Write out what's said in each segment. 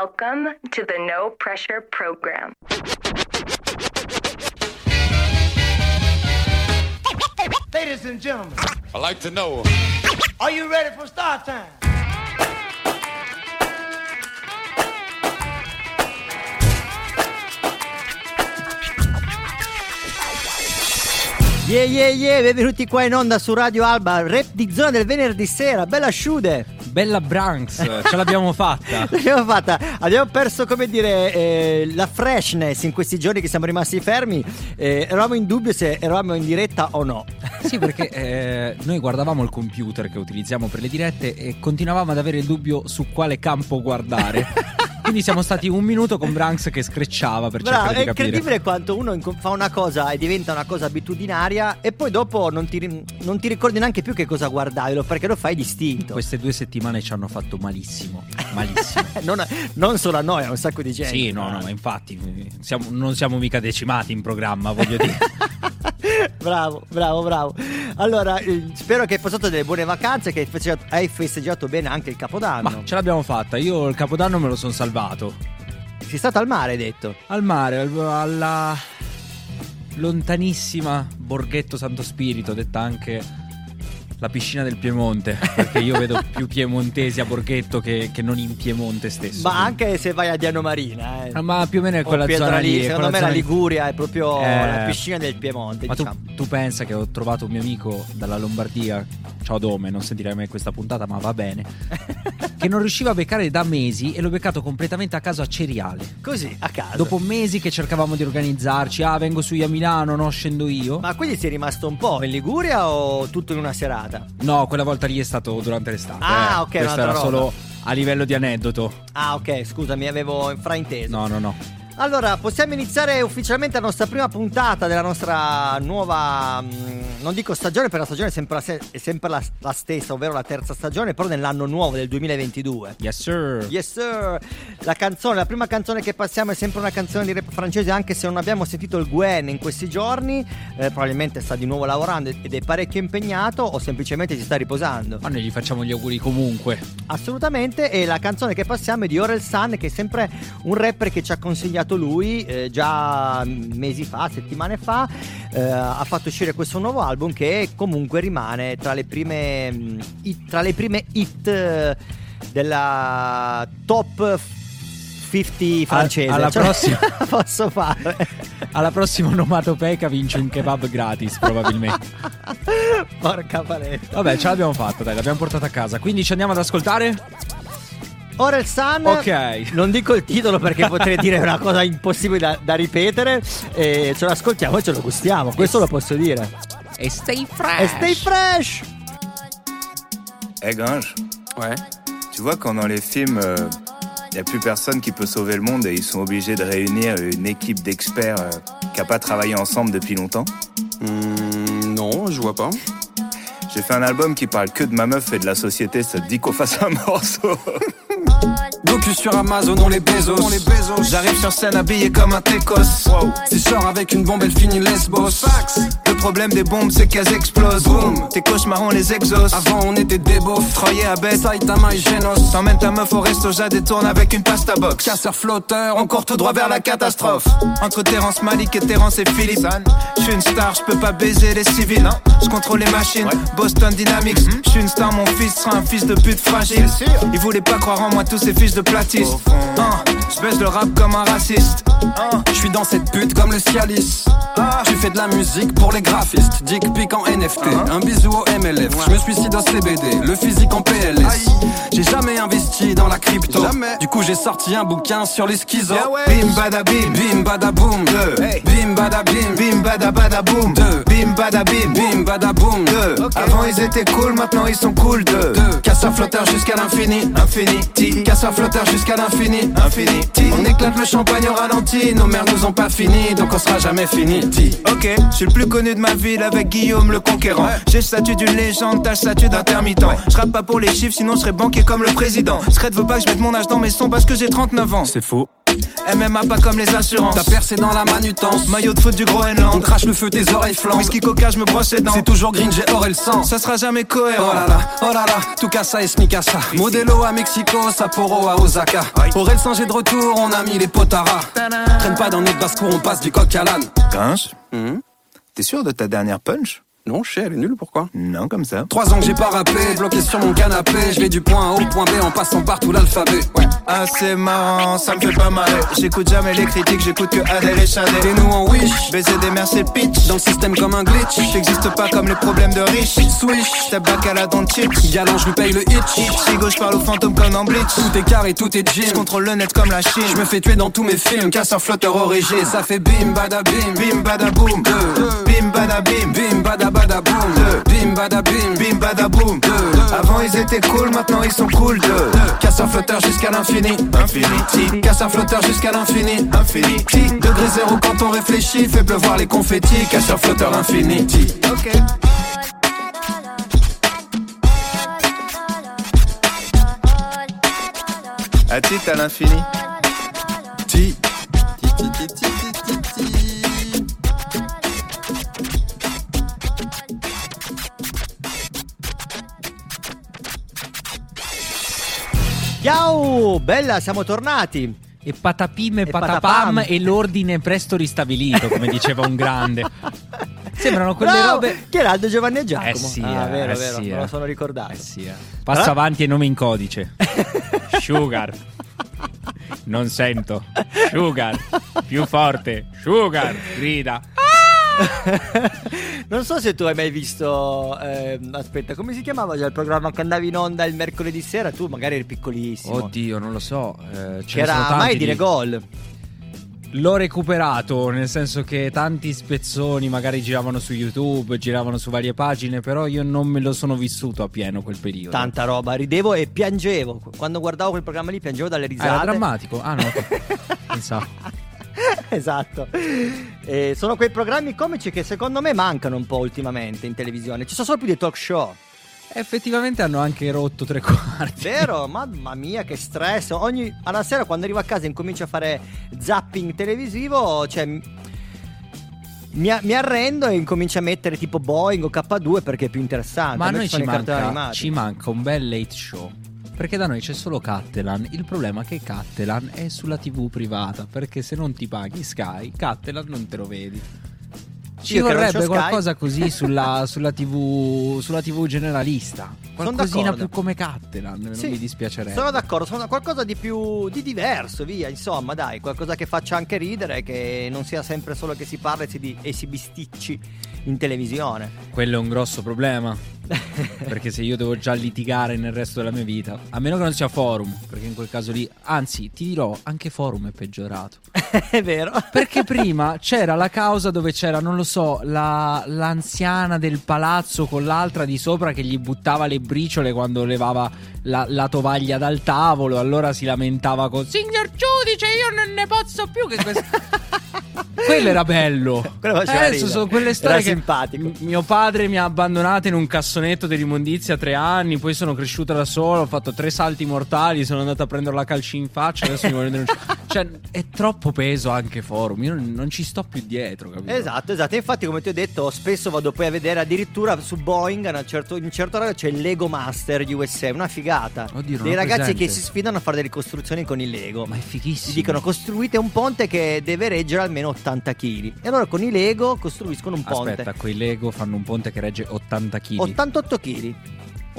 Welcome to the No Pressure Program. Ladies and gentlemen, I like to know. are you ready for start time? Yeah yeah yeah, benvenuti qua in onda su Radio Alba, rap di zona del venerdì sera, bella sciude! Bella Branks, ce l'abbiamo fatta. L'abbiamo fatta, abbiamo perso come dire eh, la freshness in questi giorni che siamo rimasti fermi, eh, eravamo in dubbio se eravamo in diretta o no. Sì, perché eh, noi guardavamo il computer che utilizziamo per le dirette e continuavamo ad avere il dubbio su quale campo guardare. Quindi siamo stati un minuto con Branks che screcciava per Bravo, cercare è di capire. incredibile quanto uno fa una cosa e diventa una cosa abitudinaria e poi dopo non ti, non ti ricordi neanche più che cosa guardavi perché lo fai distinto. Queste due settimane ci hanno fatto malissimo. Malissimo. non, non solo a noi, a un sacco di gente. Sì, no, no, ma infatti siamo- non siamo mica decimati in programma, voglio dire. bravo, bravo, bravo. Allora, eh, spero che hai passato delle buone vacanze, che hai festeggiato, hai festeggiato bene anche il Capodanno. Ma ce l'abbiamo fatta. Io il capodanno me lo sono salvato. Sei stato al mare, hai detto. Al mare, al- alla lontanissima Borghetto Santo Spirito, detta anche la piscina del Piemonte, perché io vedo più piemontesi a Borghetto che, che non in Piemonte stesso. Ma anche se vai a Diano Marina, eh. Ah, ma più o meno è O quella zona Pietralì, lì. secondo me la zona lì. Liguria è proprio Eh. la piscina del Piemonte, Ma tu, diciamo. tu pensa che ho trovato un mio amico dalla Lombardia, ciao Dome, non sentirai mai questa puntata, ma va bene, che non riusciva a beccare da mesi e l'ho beccato completamente a caso a Ceriale. Così, a caso. Dopo mesi che cercavamo di organizzarci, ah vengo su io a Milano, no scendo io. Ma quindi sei rimasto un po' in Liguria o tutto in una serata? No, quella volta lì è stato durante l'estate. Ah, eh. ok, Questo era roba. solo a livello di aneddoto. Ah, ok, scusami, avevo frainteso. No, no, no. Allora, possiamo iniziare ufficialmente la nostra prima puntata della nostra nuova, mm, non dico stagione, perché la stagione è sempre, la, se- è sempre la, la stessa, ovvero la terza stagione, però nell'anno nuovo del 2022. Yes, sir. Yes sir, la canzone, la prima canzone che passiamo è sempre una canzone di rap francese anche se non abbiamo sentito il Gwen in questi giorni, eh, probabilmente sta di nuovo lavorando ed è parecchio impegnato o semplicemente si sta riposando. Ma noi gli facciamo gli auguri comunque. Assolutamente, e la canzone che passiamo è di Orel Sun, che è sempre un rapper che ci ha consigliato lui eh, già mesi fa, settimane fa. eh, ha fatto uscire questo nuovo album che comunque rimane tra le prime, mm, hit, tra le prime hit eh, della top 50 francese. alla Cioè, prossima. posso fare. Alla prossima onomatopeca vince un kebab gratis, probabilmente. Porca paletta. Vabbè, ce l'abbiamo fatta, dai, l'abbiamo portata a casa. Quindi ci andiamo ad ascoltare? Orel Sun, Ok. non dico il titolo perché potrei dire una cosa impossibile da, da ripetere, e ce lo ascoltiamo e ce lo gustiamo, questo lo posso dire. E stay fresh. E stay fresh! Eh Gringe, Ouais. tu vois quand dans les films, il n'y a plus personne qui peut sauver le monde et ils sont obligés de réunir une équipe d'experts euh, qui n'a pas travaillé ensemble depuis longtemps? Hmm, non, je vois pas. J'ai fait un album qui parle que de ma meuf et de la société, ça te dit qu'on fasse un morceau? Docu sur Amazon, on les Bezos. J'arrive sur scène habillé comme un Técos Si je sors avec une bombe, elle finit lesbos. Fax. Le problème des bombes c'est qu'elles explosent Boum, tes cauchemars on les exauce Avant, on était des beaufs. Troyer à bête, Saitama et Genos. t'emmènes ta meuf au resto, Jade et tourne avec une pasta box Casseur flotteur, On court tout droit vers la catastrophe. Entre Terence Malik et Terence et Philippe. Je suis une star, je peux pas baiser les civils. Je contrôle les machines, Boston Dynamics. Je suis une star, mon fils sera un fils de pute fragile. Ils voulaient pas croire en moi, tous ces fils de platistes. Hein, je baisse le rap comme un raciste. Hein, Je suis dans cette pute comme le Cialis. ah, Tu fais de la musique pour les graphistes. Dick pic en NFT. Un bisou au MLF. Je me suicide au CBD. Le physique en PLS. J'ai jamais investi dans la crypto. Jamais. Du coup, j'ai sorti un bouquin sur les schizos. Yeah ouais. Bim bada bim, Bim bada boom. Deux. Hey. Bim bada bim. bim bada bada boom. Deux. Bim bada bim, Bim bada boom. Deux. Avant ils étaient cool, maintenant ils sont cool. Deux. Deux. Casseur flotteur jusqu'à l'infini, infinity. Casseur flotteur jusqu'à l'infini, infinity. On éclate le champagne au ralenti, nos mères nous ont pas fini, donc on sera jamais fini. Ok, je suis le plus connu de ma ville avec Guillaume le conquérant. J'ai le statut d'une légende, t'as le statut d'intermittent. Je rappe pas pour les chiffres, sinon je serais banquier comme le président. Scred veut pas que je mette mon âge dans mes sons parce que j'ai 39 ans. C'est faux. MMA pas comme les assurances. T'as percé dans la manutence. Maillot de foot du On Groenland. crache le feu, tes oreilles flambent. Whisky coca, je me brosse les dents. C'est toujours green, j'ai or et le sang. Ça sera jamais Oh cohérent. là là, oh là là, tout casa et smicasa. Modelo à Mexico, Sapporo à Osaka. Pour El Singe est de retour, on a mis les potaras. Traîne pas dans notre basse-cour, on passe du coq à l'âne. Gringe, Hum t'es sûr de ta dernière punch? Non, je sais, elle est nulle, pourquoi Non, comme ça. Trois ans que j'ai pas rappé, bloqué sur mon canapé. Je vais du point A au point B en passant par tout l'alphabet. Ouais. Ah, c'est marrant, ça me fait pas marrer. J'écoute jamais les critiques, j'écoute que Adèle et Chadé. Et nous en wish, Baiser des mères, c'est pitch. dans le système comme un glitch. T'existes pas comme les problèmes de riches. Swish, T'as bac à la dent de chips. galant, je lui paye le hitch. Si gauche parle aux fantômes comme dans Bleach. Tout est carré, tout est Je gym. contrôle le net comme la Chine. Je me fais tuer dans tous mes films, casseur flotteur origé. Ça fait bim bada bim, Bim bada boom. Bim bada bim. bim bada bada boum. Deux. Bim bada bim, Bim bada boom. Deux. Avant ils étaient cool, maintenant ils sont cool. Deux. Casseur flotteur jusqu'à l'infini. Infinity. Casseur flotteur jusqu'à l'infini. Infinity. Degré zéro quand on réfléchit, fait pleuvoir les confettis. Casseur flotteur infinity. Ok. À titre à l'infini. Ti. Ciao, bella, siamo tornati. E patapim e, E patapam, patapam. e l'ordine presto ristabilito, come diceva un grande. Sembrano quelle Bravo! robe. Chi era Aldo Giovanni e Giacomo? Eh sì, ah, eh, vero, eh vero, sì, me lo eh. sono ricordato. Eh sì, eh. Passa Però- avanti e nome in codice. Sugar. Non sento. Sugar. Più forte. Sugar. Grida. non so se tu hai mai visto. ehm, aspetta, come si chiamava già il programma che andavi in onda il mercoledì sera? Tu magari eri piccolissimo. Oddio, non lo so. eh, ce Che ne sono era tanti mai dire di- gol. L'ho recuperato, nel senso che tanti spezzoni magari giravano su YouTube, giravano su varie pagine, però io non me lo sono vissuto a pieno quel periodo. Tanta roba, ridevo e piangevo. Quando guardavo quel programma lì piangevo dalle Ah, risate. era drammatico? Ah no, pensavo. esatto. E sono quei programmi comici che secondo me mancano un po' ultimamente in televisione. Ci sono solo più dei talk show. Effettivamente hanno anche rotto tre quarti. Vero? Mamma mia, che stress. Ogni alla sera quando arrivo a casa e incomincio a fare zapping televisivo, cioè mi, mi arrendo e incomincio a mettere tipo Boeing o K2 perché è più interessante. Ma a noi ci manca, ci manca un bel late show. Perché da noi c'è solo Cattelan. Il problema è che Cattelan è sulla TV privata. Perché se non ti paghi Sky, Cattelan non te lo vedi. Ci Io vorrebbe qualcosa così sulla, sulla TV sulla TV generalista. Qualcosina più come Cattelan. Non Sì, mi dispiacerebbe. Sono d'accordo, sono qualcosa di più di diverso, via, insomma, dai, qualcosa che faccia anche ridere, che non sia sempre solo che si parla e si, di- e si bisticci in televisione. Quello è un grosso problema. Perché se io devo già litigare nel resto della mia vita, a meno che non sia forum, perché in quel caso lì, anzi, ti dirò, anche forum è peggiorato. è vero. Perché prima c'era la causa dove c'era, non lo so, la- l'anziana del palazzo con l'altra di sopra che gli buttava le briciole quando levava la, la tovaglia dal tavolo. Allora si lamentava con Signor giudice, io non ne posso più. Che questo... Quello era bello. Quello Adesso sono quelle storie Era simpatico. m- mio padre mi ha abbandonato in un cassonetto dell'immondizia a tre anni. Poi sono cresciuta da solo. Ho fatto tre salti mortali. Sono andato a prendere la calci in faccia. Adesso mi voglio denunciare. Cioè, è troppo peso anche forum. Io non, non ci sto più dietro, capito? Esatto, esatto. Infatti, come ti ho detto, spesso vado poi a vedere addirittura su Boeing, a un certo- in un certo orario c'è il Lego Master USA, una figata. Oddio, Dei ragazzi presente. che si sfidano a fare delle costruzioni con il Lego. Ma è fighissimo. Ti dicono costruite un ponte che deve reggere almeno 80 kg. E allora con i Lego costruiscono un ponte. Aspetta, quei Lego fanno un ponte che regge 80 kg. 88 kg.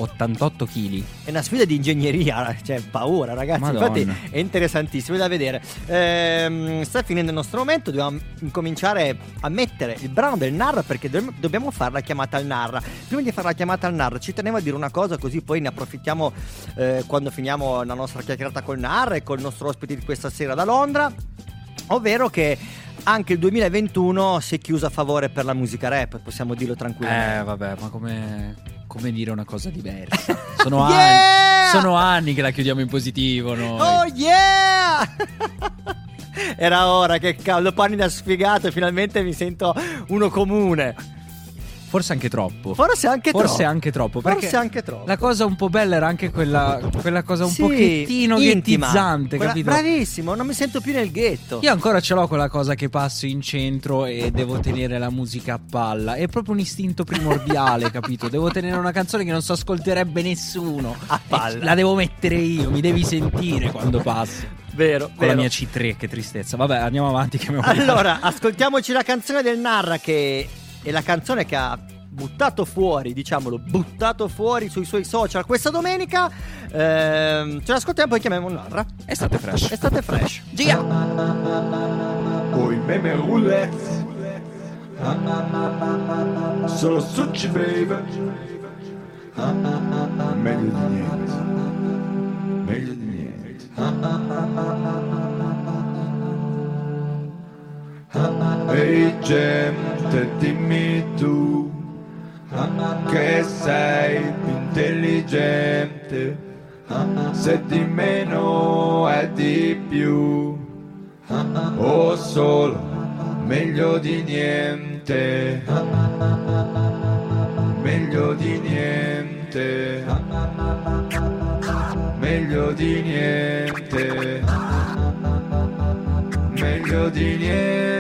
88 kg. È una sfida di ingegneria, cioè paura ragazzi, Madonna. infatti è interessantissimo da vedere. Ehm, sta finendo il nostro momento, dobbiamo incominciare a mettere il brano del Narra perché do- dobbiamo fare la chiamata al Narra. Prima di fare la chiamata al Narra ci tenevo a dire una cosa così poi ne approfittiamo eh, quando finiamo la nostra chiacchierata col Narra e col nostro ospite di questa sera da Londra, ovvero che anche il 2021 si è chiuso a favore per la musica rap, possiamo dirlo tranquillamente. Eh, vabbè, ma come, come dire una cosa diversa? Sono, Yeah! anni, sono anni che la chiudiamo in positivo noi. Oh yeah! Era ora che cavolo, dopo anni da sfigato, finalmente mi sento uno comune. Forse anche troppo. Forse anche Forse troppo. anche troppo. Perché Forse anche troppo. La cosa un po' bella era anche quella, quella cosa un Sì, pochettino intima. ghettizzante, Quella- capito? Bravissimo, non mi sento più nel ghetto. Io ancora ce l'ho quella cosa che passo in centro e devo tenere la musica a palla. È proprio un istinto primordiale, capito? Devo tenere una canzone che non so ascolterebbe nessuno. A palla. La devo mettere io, mi devi sentire quando passi. Vero, Con vero. la mia C3, che tristezza. Vabbè, andiamo avanti. Che abbiamo Allora, ascoltiamoci la canzone del Narra che è la canzone che ha buttato fuori, diciamolo, buttato fuori sui suoi social questa domenica. Ehm, ce l'ascoltiamo e poi chiamiamo Narra. Estate fresh. Estate fresh. Gia! Poi meme roulette Solo succi baby Meglio di niente Meglio di niente Ehi gente dimmi tu Che sei più intelligente. Se di meno è di più o solo meglio di niente. Meglio di niente. Meglio di niente. Meglio di niente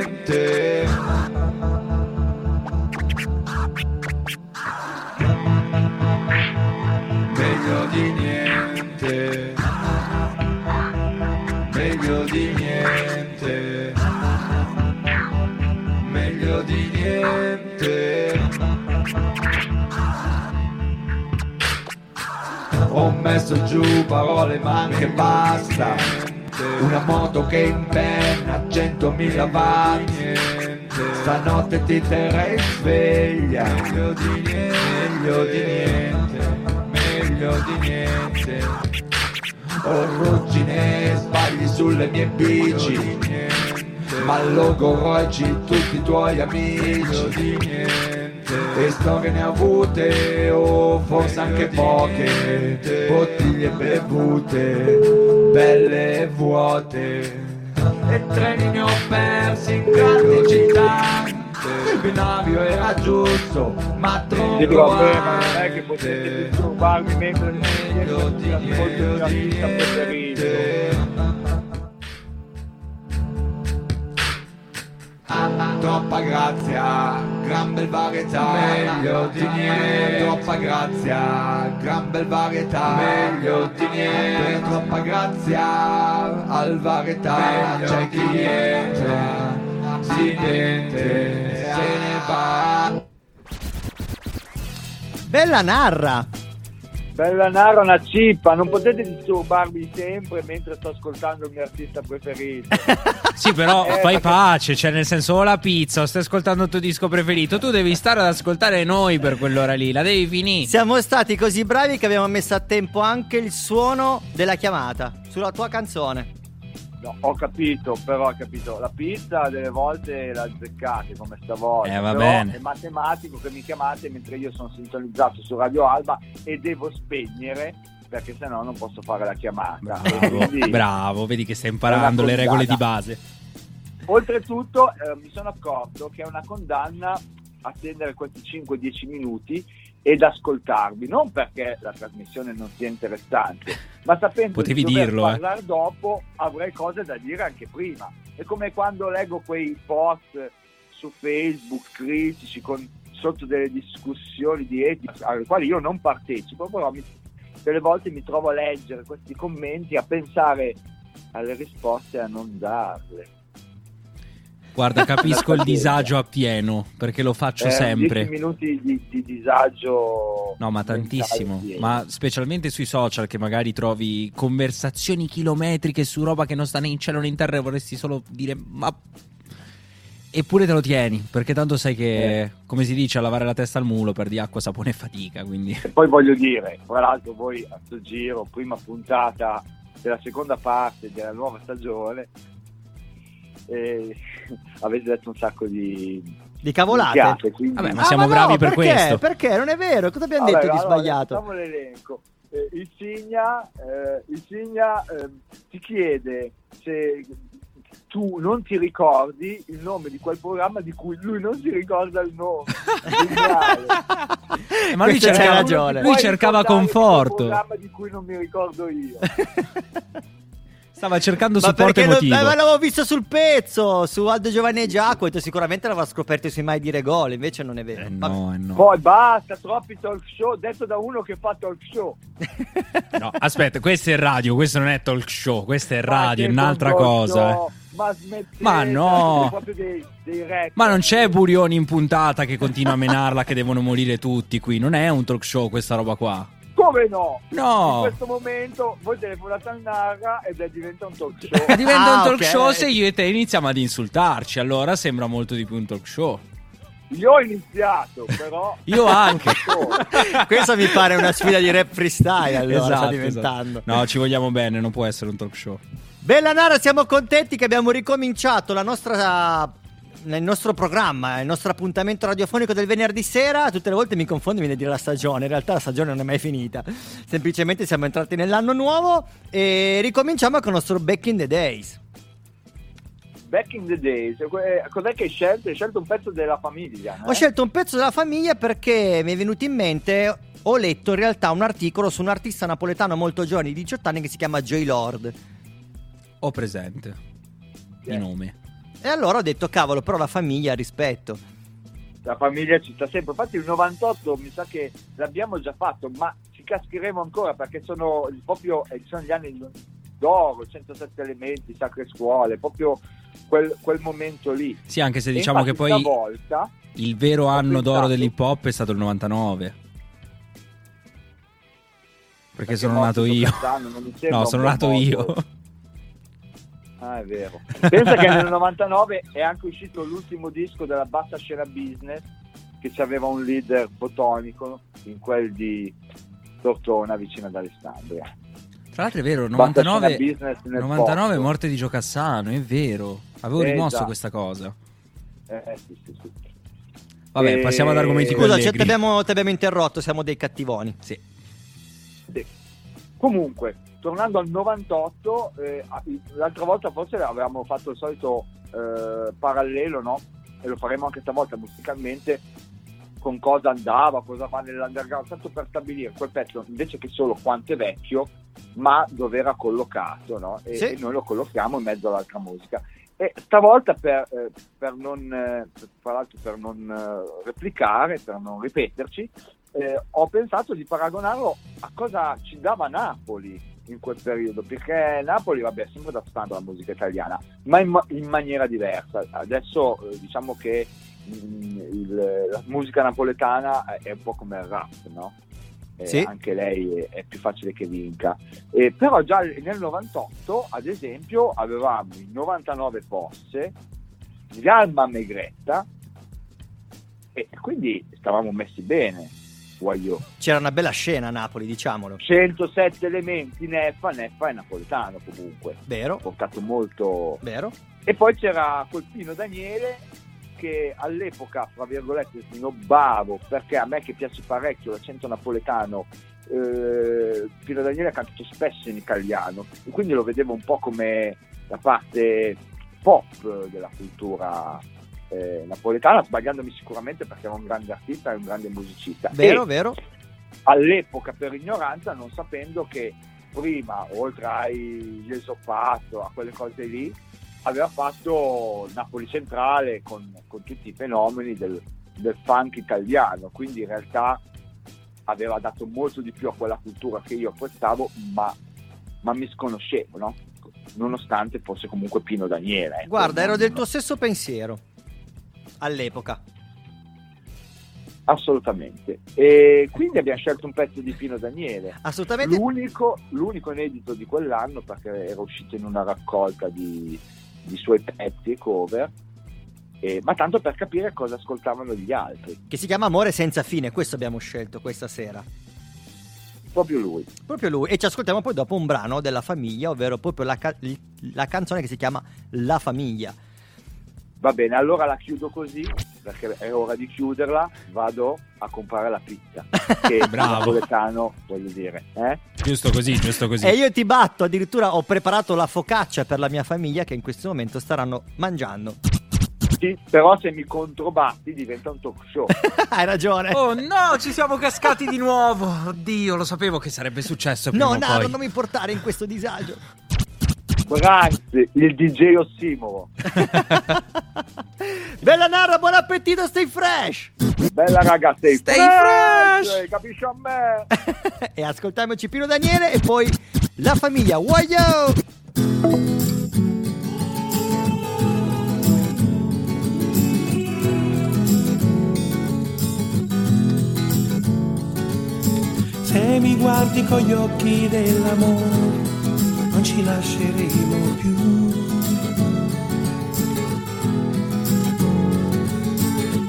ho messo giù parole ma che basta. Una moto che impenna centomila vatti stanotte ti terrei sveglia. Meglio di niente. Meglio di niente. Meglio di niente. Ho ruggine, sbagli sulle mie bici. Ma logoroici tutti i tuoi amici E storie ne ho avute, o forse anche poche Bottiglie bevute, belle e vuote. E treni ne ho persi in grandi città Il binario era giusto, ma troppo Dico vabbè, ma non è che potete disturbarmi mentre Meglio di ascolto il troppa grazia, gran bel varietà, meglio di niente. Troppa grazia, gran bel varietà, meglio di niente. Troppa grazia, al varietà, c'è chi entra, si niente, se ne va. Bella Narra. Bella Nara una cippa, non potete disturbarmi sempre mentre sto ascoltando il mio artista preferito. Sì, però Eh, fai pace, cioè nel senso o la pizza o stai ascoltando il tuo disco preferito, tu devi stare ad ascoltare noi per quell'ora lì, la devi finire. Siamo stati così bravi che abbiamo messo a tempo anche il suono della chiamata sulla tua canzone. No, ho capito, però ho capito. La pizza delle volte la azzeccate come stavolta. Eh, va però bene. È matematico che mi chiamate mentre io sono sintonizzato su Radio Alba e devo spegnere perché sennò non posso fare la chiamata. Bravo, bravo, vedi che stai imparando le regole di base. Oltretutto eh, mi sono accorto che è una condanna attendere questi 5-10 minuti ed ascoltarvi, non perché la trasmissione non sia interessante, ma sapendo Potevi di dover dirlo, eh. parlare dopo avrei cose da dire anche prima. È come quando leggo quei post su Facebook critici con, sotto delle discussioni di etica alle quali io non partecipo, però mi- delle volte mi trovo a leggere questi commenti, a pensare alle risposte e a non darle. Guarda, capisco il disagio appieno, perché lo faccio Eh, sempre. 10 minuti di, di disagio. No, ma tantissimo. Ma specialmente sui social che magari trovi conversazioni chilometriche su roba che non sta né in cielo né in terra e vorresti solo dire ma Eppure te lo tieni, perché tanto sai che, Eh. come si dice, a lavare la testa al mulo perdi acqua, sapone e fatica, quindi... E poi voglio dire, tra l'altro voi a sto giro, prima puntata della seconda parte della nuova stagione, eh, avete detto un sacco di... Di cavolate. minchiate, quindi- Vabbè, ma Ah, siamo no, bravi per perché? questo. Perché? Non è vero. Cosa abbiamo Vabbè, detto di allora, sbagliato? Facciamo l'elenco. Eh, il Signa, eh, il Signa eh, ti chiede se tu non ti ricordi il nome di quel programma di cui lui non si ricorda il nome. Eh, ma lui cercava, ragione. lui cercava conforto. programma di cui non mi ricordo io. Stava cercando Ma supporto lo- emotivo. eh, ma l'avevo visto sul pezzo su Aldo Giovanni e Giacomo e tu sicuramente l'avrà scoperto sui mai dire gol invece non è vero Eh, no, eh, no. Poi basta, troppi talk show, detto da uno che fa talk show. No, aspetta, questo è radio, questo non è talk show, questo è Ma radio, è un'altra cosa. eh. show? Ma smettete, Ma no. dei, dei. Ma non c'è Burioni in puntata che continua a menarla che devono morire tutti qui, non è un talk show questa roba qua. Come no? No. In questo momento voi telefonate al Narra ed è diventa un talk show. Ma diventa Ah, un talk ok. show se io e te iniziamo ad insultarci, allora sembra molto di più un talk show. Io ho iniziato, però... Io anche. Questa mi pare una sfida di rap freestyle allora sta Esatto, diventando esatto. No, ci vogliamo bene, non può essere un talk show. Bella Nara, siamo contenti che abbiamo ricominciato la nostra nel nostro programma, il nostro appuntamento radiofonico del venerdì sera, tutte le volte mi confondo e viene a dire la stagione, in realtà la stagione non è mai finita, semplicemente siamo entrati nell'anno nuovo e ricominciamo con il nostro Back in the Days. Back in the days, que- cos'è che hai scelto? Hai scelto un pezzo della famiglia. eh? Ho scelto un pezzo della famiglia perché mi è venuto in mente, ho letto in realtà un articolo su un artista napoletano molto giovane, di 18 anni, che si chiama Joy Lord. Ho presente Eh. i nomi. E allora ho detto, cavolo, però la famiglia ha rispetto. La famiglia ci sta sempre. Infatti il 98 mi sa che l'abbiamo già fatto, ma ci cascheremo ancora perché sono proprio eh, sono gli anni d'oro, 107 elementi, sacre scuole, proprio quel, quel momento lì. Sì, anche se diciamo che poi stavolta il vero anno d'oro dell'hip hop è stato il 99. Perché, sono mo nato io. No, sono nato modo. io. Ah, è vero. Pensa che nel 99 è anche uscito l'ultimo disco della bassa scena business che aveva un leader fotonico in quel di Tortona vicino ad Alessandria. Tra l'altro è vero, Basta scena 99, business nel 99 posto. morte di Gio Cassano, è vero. Avevo Eh, rimosso già. questa cosa. Eh, sì, sì, sì. Vabbè, Eh, passiamo ad argomenti Scusa, ci- allegri. ti abbiamo, ti abbiamo interrotto, siamo dei cattivoni. Sì. Sì. Comunque, tornando al 98, eh, l'altra volta forse avevamo fatto il solito eh, parallelo, no? E lo faremo anche stavolta musicalmente con cosa andava, cosa va nell'underground, tanto per stabilire quel pezzo invece che solo quanto è vecchio, ma dove era collocato, no? E, Sì. e noi lo collochiamo in mezzo all'altra musica. E stavolta per, eh, per non, eh, tra l'altro per non eh, replicare, per non ripeterci, eh, ho pensato di paragonarlo a cosa ci dava Napoli in quel periodo, perché Napoli, vabbè, è sempre dato tanto la musica italiana, ma in, ma- in maniera diversa. Adesso eh, diciamo che mm, il- la musica napoletana è un po' come il rap, no? Eh, Sì. Anche lei è, è più facile che vinca. Eh, però già nel 98, ad esempio, avevamo in 99 posse Galma Megretta e quindi stavamo messi bene. Voglio. C'era una bella scena a Napoli, diciamolo. 107 elementi Neffa, Neffa è napoletano comunque, Vero? portato molto... Vero? E poi c'era Colpino Daniele che all'epoca, fra virgolette, snobbavo perché a me che piace parecchio l'accento napoletano, eh, Pino Daniele ha cantato spesso in italiano e quindi lo vedevo un po' come la parte pop della cultura eh, napoletana, sbagliandomi sicuramente perché era un grande artista e un grande musicista. Vero, E vero? all'epoca per ignoranza non sapendo che prima oltre ai Esopato a quelle cose lì aveva fatto Napoli Centrale con, con tutti i fenomeni del, del funk italiano quindi in realtà aveva dato molto di più a quella cultura che io apprezzavo ma, ma mi sconoscevo no? nonostante fosse comunque Pino Daniele ecco. Guarda, ero del tuo stesso pensiero. All'epoca. assolutamente e quindi abbiamo scelto un pezzo di Pino Daniele Assolutamente. L'unico, l'unico inedito di quell'anno, perché era uscito in una raccolta di, di suoi pezzi e cover, eh, ma tanto per capire cosa ascoltavano gli altri. Che si chiama Amore senza fine. Questo abbiamo scelto questa sera. Proprio lui. Proprio lui. E ci ascoltiamo poi dopo un brano della famiglia, ovvero proprio la, ca- la canzone che si chiama La famiglia. Va bene, allora la chiudo così. perché è ora di chiuderla, vado a comprare la pizza. Che il Bravo. napoletano, voglio dire, eh? Giusto così, giusto così. E io ti batto, addirittura ho preparato la focaccia per la mia famiglia che in questo momento staranno mangiando. Sì, però se mi controbatti diventa un talk show. Hai ragione. Oh no, ci siamo cascati di nuovo. Oddio, lo sapevo che sarebbe successo prima no, o Naro, poi. non mi portare in questo disagio. Grazie, il DJ Ossimoro. Bella Nara, buon appetito, stay fresh! Bella raga, stay, Stay fresh! Capisci a me? e ascoltiamoci Pino Daniele e poi la famiglia Wayo! Se mi guardi con gli occhi dell'amore, non ci lasceremo più.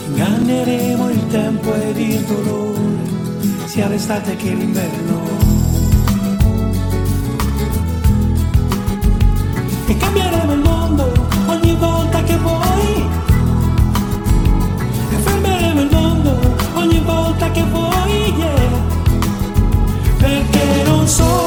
Inganneremo il tempo ed il dolore, sia l'estate che l'inverno. E cambieremo il mondo ogni volta che vuoi. E fermeremo il mondo ogni volta che vuoi. yeah. Perché non so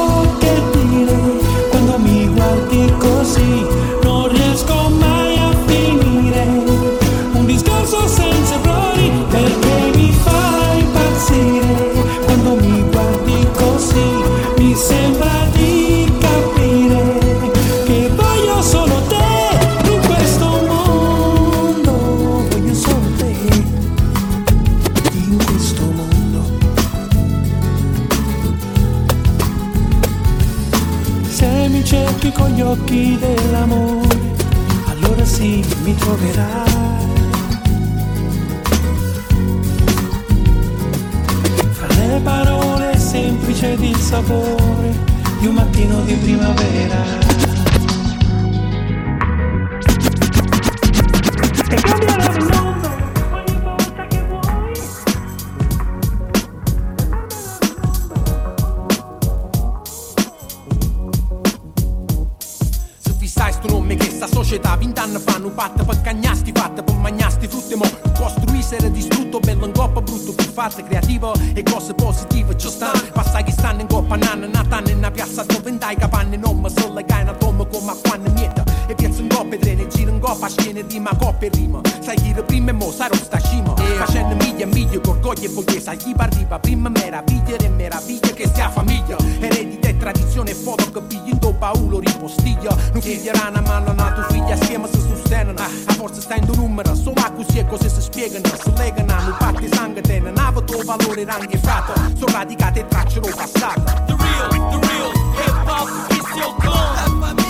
un mattino di primavera. Società vent'anni fanno fatta per cagnasti fatta per magnasti frutte mo. Costruisse era distrutto bello in coppa brutto più fatta creativo e cose positive ci stanno passai che stanno in coppa nanna natana in una piazza dove vendai capanne non mi sono legai una tomba come a quando niente e piazza in coppa e giro in coppa scene rima coppia e rima. Sai chi prima e mo sarò sta scima facendo miglia e miglia con orgoglio e poiché chi partiva prima meraviglia e meraviglia che stia famiglia eredita e tradizione e foto che pigli in tuo baule ripostiglia. Non figlierà una mano nato figlia assieme si sostengono a forza sta in numero solo a così e cose si spiegano si legano. Non parte sangue tene nave tuo valore ranghi e frato. Sono radicate e tracciano il passato. The real the real hip hop is still gone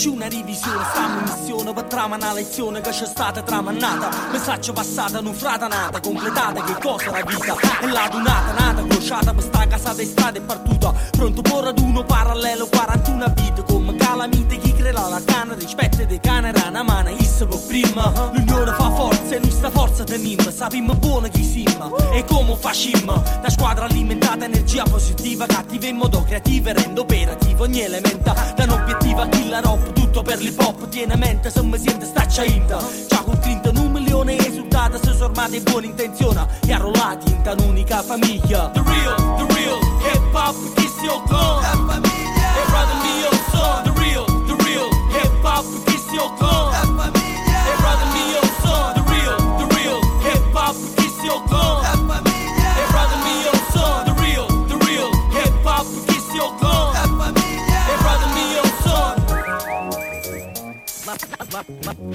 nazione, nessuna revisione, stiamo in missione per trama una lezione che c'è stata tramannata, messaggio passato, non frata nata, completata, che cosa la vita, è la dunata, nata, crociata per sta casata e strada e partuta, pronto per ad uno parallelo, 41 vite, come calamite, chi crela la cana, rispetto dei cane, rana, mana, isso per prima, l'unione fa forza e noi sta forza teniamo, sappiamo buono chi siamo, e come facciamo, la squadra alimentata, energia positiva, cattiva in modo creativo, rende operativo ogni elemento, da un obiettivo a killer hop, tutto per l'hip hop, tiene a mente se mi sente staccia inta, già con 31 milioni di risultati, se sono armati e buone intenzioni, e arrollati in un'unica famiglia. The real, the real hip hop is still gone. Hey, brother mio son, the real, the real hip hop is still gone.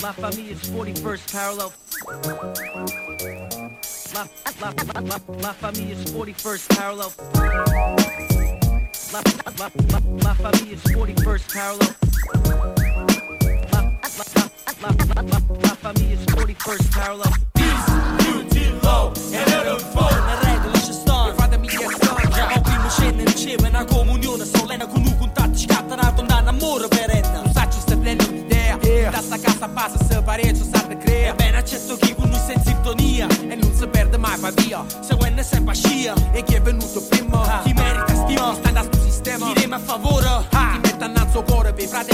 La is 41st parallel. La, la, la, la, la is 41st parallel. La, la, la, la Familia's 41st parallel. La, la, la, la, la, la Familia's 41st parallel. Utilo, herero Le regole ci stanno, fatemi che stanno. Già ho primo scena in cima, una comunione solenne con un contatto scattanato. Da sta casa passa se pareggio sa da crea Ebbene accetto chi con noi in sintonia. E non si perde mai va via. Seguendo sempre a scia E chi è venuto prima? Chi merita stima? Sta da sto sistema. Chi rema a favore? Ti mette annanzo cuore per i frate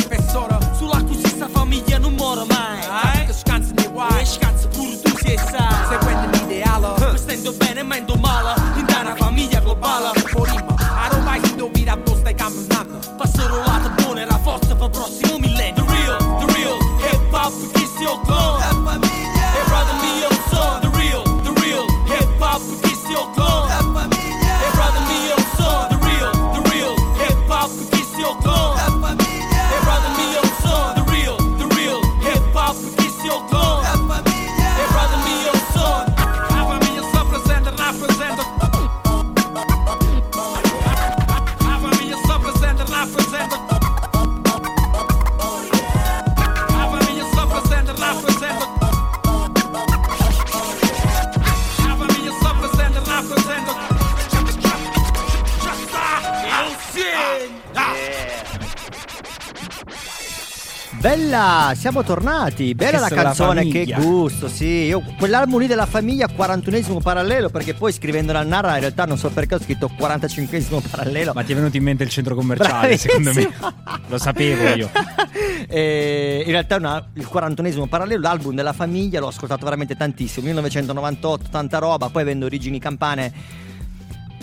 Bella, siamo tornati. Bella la è la canzone, che famiglia. gusto, sì. Io quell'album lì della famiglia, 41esimo parallelo, perché poi scrivendo la narra in realtà non so perché ho scritto 45esimo parallelo. Ma ti è venuto in mente il centro commerciale, secondo me. Bravissimo. Lo sapevo io. E in realtà una- il 41esimo parallelo, l'album della famiglia, l'ho ascoltato veramente tantissimo, 1998, tanta roba, poi avendo origini campane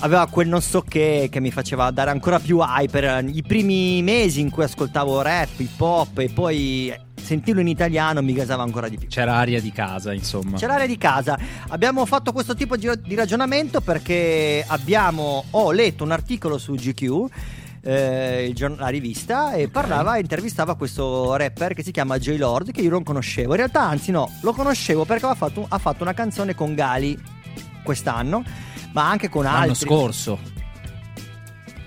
aveva quel non so che che mi faceva dare ancora più hype per i primi mesi in cui ascoltavo rap, hip hop e poi sentirlo in italiano mi gasava ancora di più. C'era aria di casa, insomma. C'è l'area di casa. Abbiamo fatto questo tipo di ragionamento perché abbiamo ho letto un articolo su GQ eh, la rivista e parlava intervistava questo rapper che si chiama J Lord che io non conoscevo in realtà anzi no lo conoscevo perché aveva fatto, ha fatto una canzone con Gali quest'anno ma anche con L'anno altri scorso.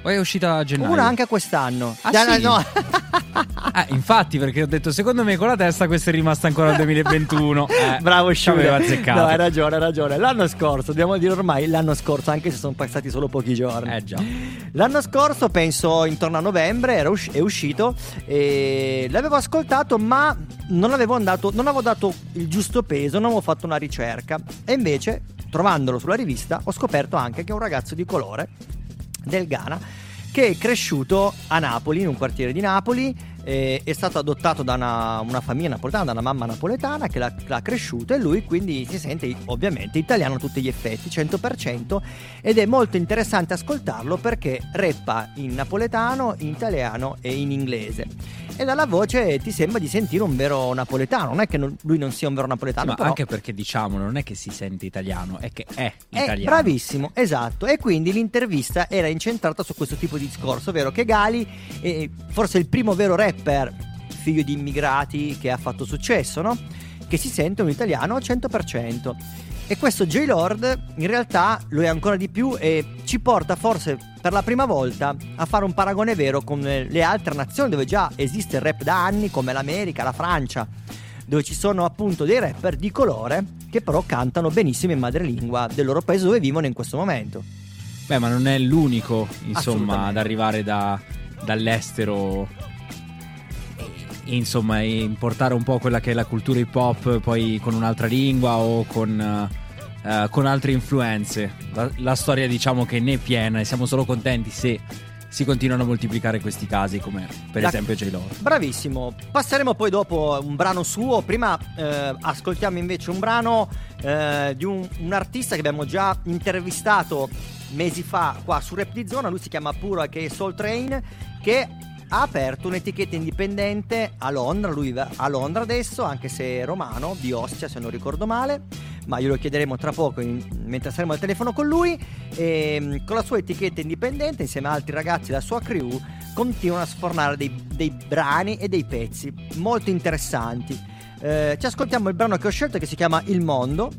Poi è uscita a gennaio. una anche quest'anno Ah, Da- sì? no. Ah, infatti, perché ho detto, secondo me con la testa questa è rimasta ancora al 2021. Eh, Bravo aveva Sciuga. azzeccato. No, hai ragione, hai ragione. L'anno scorso, dobbiamo dire ormai l'anno scorso, anche se sono passati solo pochi giorni. Eh già. L'anno scorso, penso intorno a novembre, era usci- è uscito e l'avevo ascoltato, ma non avevo, andato, non avevo dato il giusto peso, non avevo fatto una ricerca. E invece, trovandolo sulla rivista, ho scoperto anche che è un ragazzo di colore del Ghana che è cresciuto a Napoli, in un quartiere di Napoli, eh, è stato adottato da una, una famiglia napoletana, da una mamma napoletana che l'ha, l'ha cresciuto e lui quindi si sente ovviamente italiano a tutti gli effetti, 100%, ed è molto interessante ascoltarlo perché rappa in napoletano, in italiano e in inglese. E dalla voce ti sembra di sentire un vero napoletano, non è che non- lui non sia un vero Sì, napoletano, ma però... anche perché diciamo, non è che si sente italiano, è che è Eh, italiano. bravissimo, esatto. E quindi l'intervista era incentrata su questo tipo di discorso, ovvero che Gali è forse il primo vero rapper figlio di immigrati che ha fatto successo, no? Che si sente un italiano al 100%. E questo J Lord in realtà lo è ancora di più e ci porta forse per la prima volta a fare un paragone vero con eh, le altre nazioni dove già esiste il rap da anni come l'America, la Francia, dove ci sono appunto dei rapper di colore che però cantano benissimo in madrelingua del loro paese dove vivono in questo momento. Beh, ma non è l'unico, insomma, ad arrivare da- dall'estero. Insomma, importare un po' quella che è la cultura hip hop poi con un'altra lingua o con, eh, con altre influenze. La, la storia diciamo che ne è piena e siamo solo contenti se si continuano a moltiplicare questi casi come per La- esempio J-Lord. Bravissimo, passeremo poi dopo un brano suo, prima eh, ascoltiamo invece un brano eh, di un, un artista che abbiamo già intervistato mesi fa qua su Rap di Zona, lui si chiama Puro che è Soul Train, che ha aperto un'etichetta indipendente a Londra, lui vive a Londra adesso, anche se è romano, di Ostia se non ricordo male, ma glielo chiederemo tra poco in- mentre saremo al telefono con lui, e mm, con la sua etichetta indipendente insieme a altri ragazzi della sua crew continuano a sfornare dei, dei brani e dei pezzi molto interessanti. Eh, ci ascoltiamo il brano che ho scelto che si chiama Il Mondo,